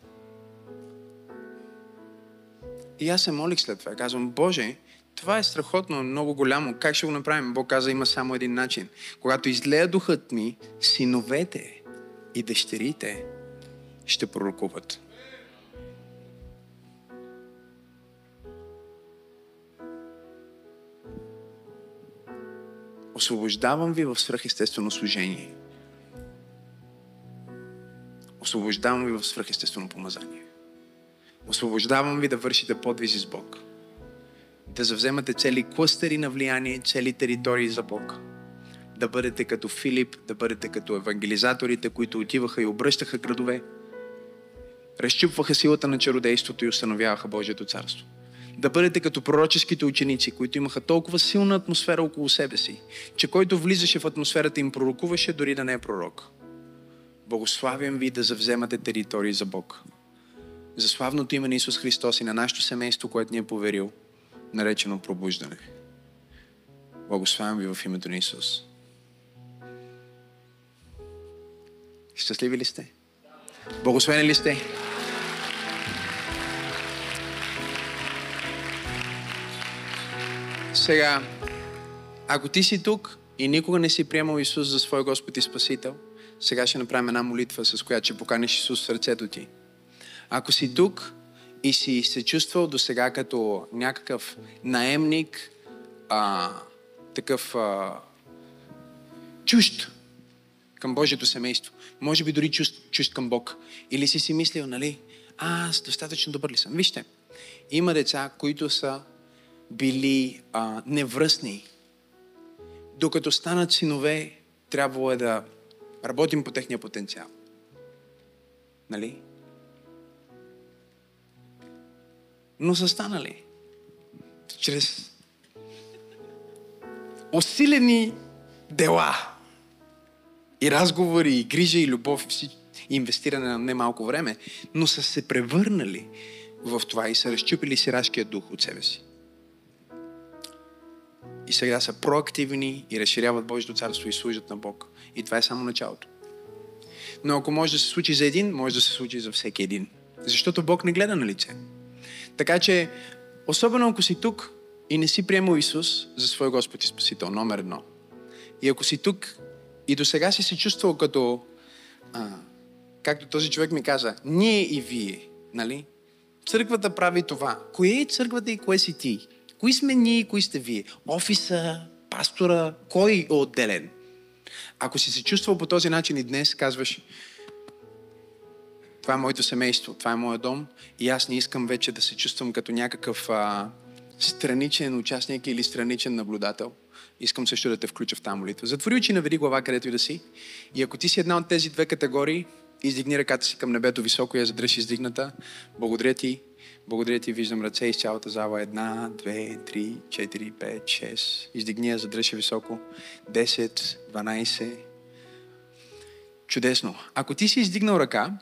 И аз се молих след това. Казвам, Боже, това е страхотно, много голямо. Как ще го направим? Бог каза, има само един начин. Когато излея духът ми, синовете и дъщерите ще пророкуват. Освобождавам ви в свръхестествено служение. Освобождавам ви в свръхестествено помазание. Освобождавам ви да вършите подвизи с Бог. Да завземате цели клъстери на влияние, цели територии за Бог. Да бъдете като Филип, да бъдете като евангелизаторите, които отиваха и обръщаха градове. разчупваха силата на чародейството и установяваха Божието царство. Да бъдете като пророческите ученици, които имаха толкова силна атмосфера около себе си, че който влизаше в атмосферата им пророкуваше, дори да не е пророк. Благославям ви да завземате територии за Бог. За славното име на Исус Христос и на нашето семейство, което ни е поверил, наречено пробуждане. Благославям ви в името на Исус. Щастливи ли сте? Благословени ли сте? Сега, ако ти си тук и никога не си приемал Исус за свой Господ и Спасител, сега ще направим една молитва, с която ще поканиш Исус в сърцето ти. Ако си тук и си се чувствал до сега като някакъв наемник, а, такъв а, чужд към Божието семейство, може би дори чужд, чужд към Бог, или си си мислил, нали, аз достатъчно добър ли съм? Вижте, има деца, които са били а, невръстни. Докато станат синове, трябвало е да работим по техния потенциал. Нали? Но са станали. Чрез усилени дела и разговори, и грижа, и любов, и инвестиране на немалко време, но са се превърнали в това и са разчупили сирашкия дух от себе си и сега са проактивни и разширяват Божието царство и служат на Бог. И това е само началото. Но ако може да се случи за един, може да се случи за всеки един. Защото Бог не гледа на лице. Така че, особено ако си тук и не си приемал Исус за свой Господ и Спасител, номер едно. И ако си тук и до сега си се чувствал като, а, както този човек ми каза, ние и вие, нали? Църквата прави това. Кое е църквата и кое си ти? Кои сме ние кои сте вие? Офиса, пастора, кой е отделен? Ако си се чувствал по този начин и днес казваш, това е моето семейство, това е моят дом и аз не искам вече да се чувствам като някакъв а, страничен участник или страничен наблюдател. Искам също да те включа в тази молитва. Затвори очи, наведи глава където и да си. И ако ти си една от тези две категории, издигни ръката си към небето високо и я задръж издигната. Благодаря ти, благодаря ти, виждам ръце из цялата зала. Една, две, три, четири, пет, шест. Издигни я, задръжи високо. Десет, дванайсет. Чудесно. Ако ти си издигнал ръка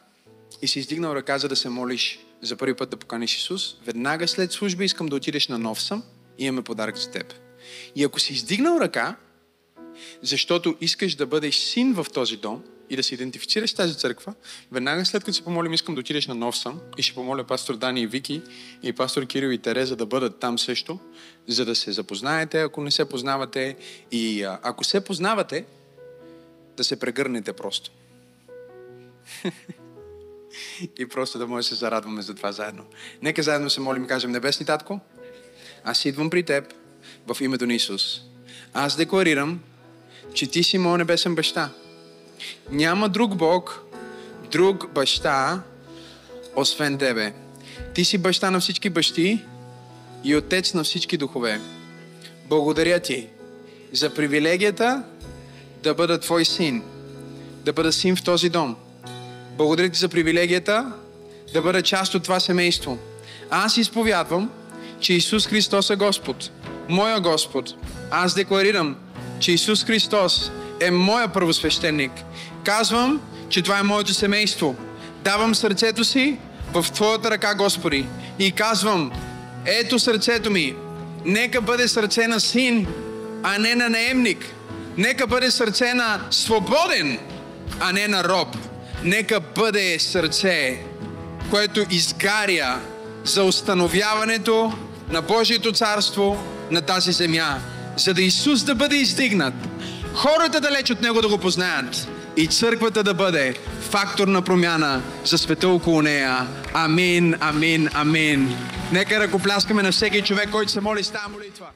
и си издигнал ръка, за да се молиш за първи път да поканиш Исус, веднага след служба искам да отидеш на нов съм и имаме подарък за теб. И ако си издигнал ръка, защото искаш да бъдеш син в този дом, и да се идентифицираш с тази църква, веднага след като се помолим, искам да отидеш на нов сън и ще помоля пастор Дани и Вики и пастор Кирил и Тереза да бъдат там също, за да се запознаете, ако не се познавате и а, ако се познавате, да се прегърнете просто. и просто да може да се зарадваме за това заедно. Нека заедно се молим и кажем, Небесни Татко, аз идвам при Теб в името на Исус. Аз декларирам, че Ти си моят небесен баща няма друг Бог, друг баща, освен Тебе. Ти си баща на всички бащи и отец на всички духове. Благодаря Ти за привилегията да бъда Твой син, да бъда син в този дом. Благодаря Ти за привилегията да бъда част от това семейство. Аз изповядвам, че Исус Христос е Господ, моя Господ. Аз декларирам, че Исус Христос е моя първосвещеник. Казвам, че това е моето семейство. Давам сърцето си в Твоята ръка, Господи. И казвам, ето сърцето ми. Нека бъде сърце на син, а не на наемник. Нека бъде сърце на свободен, а не на роб. Нека бъде сърце, което изгаря за установяването на Божието царство на тази земя, за да Исус да бъде издигнат хората далеч от Него да го познаят и църквата да бъде фактор на промяна за света около нея. Амин, амин, амин. Нека ръкопляскаме на всеки човек, който се моли с тази молитва.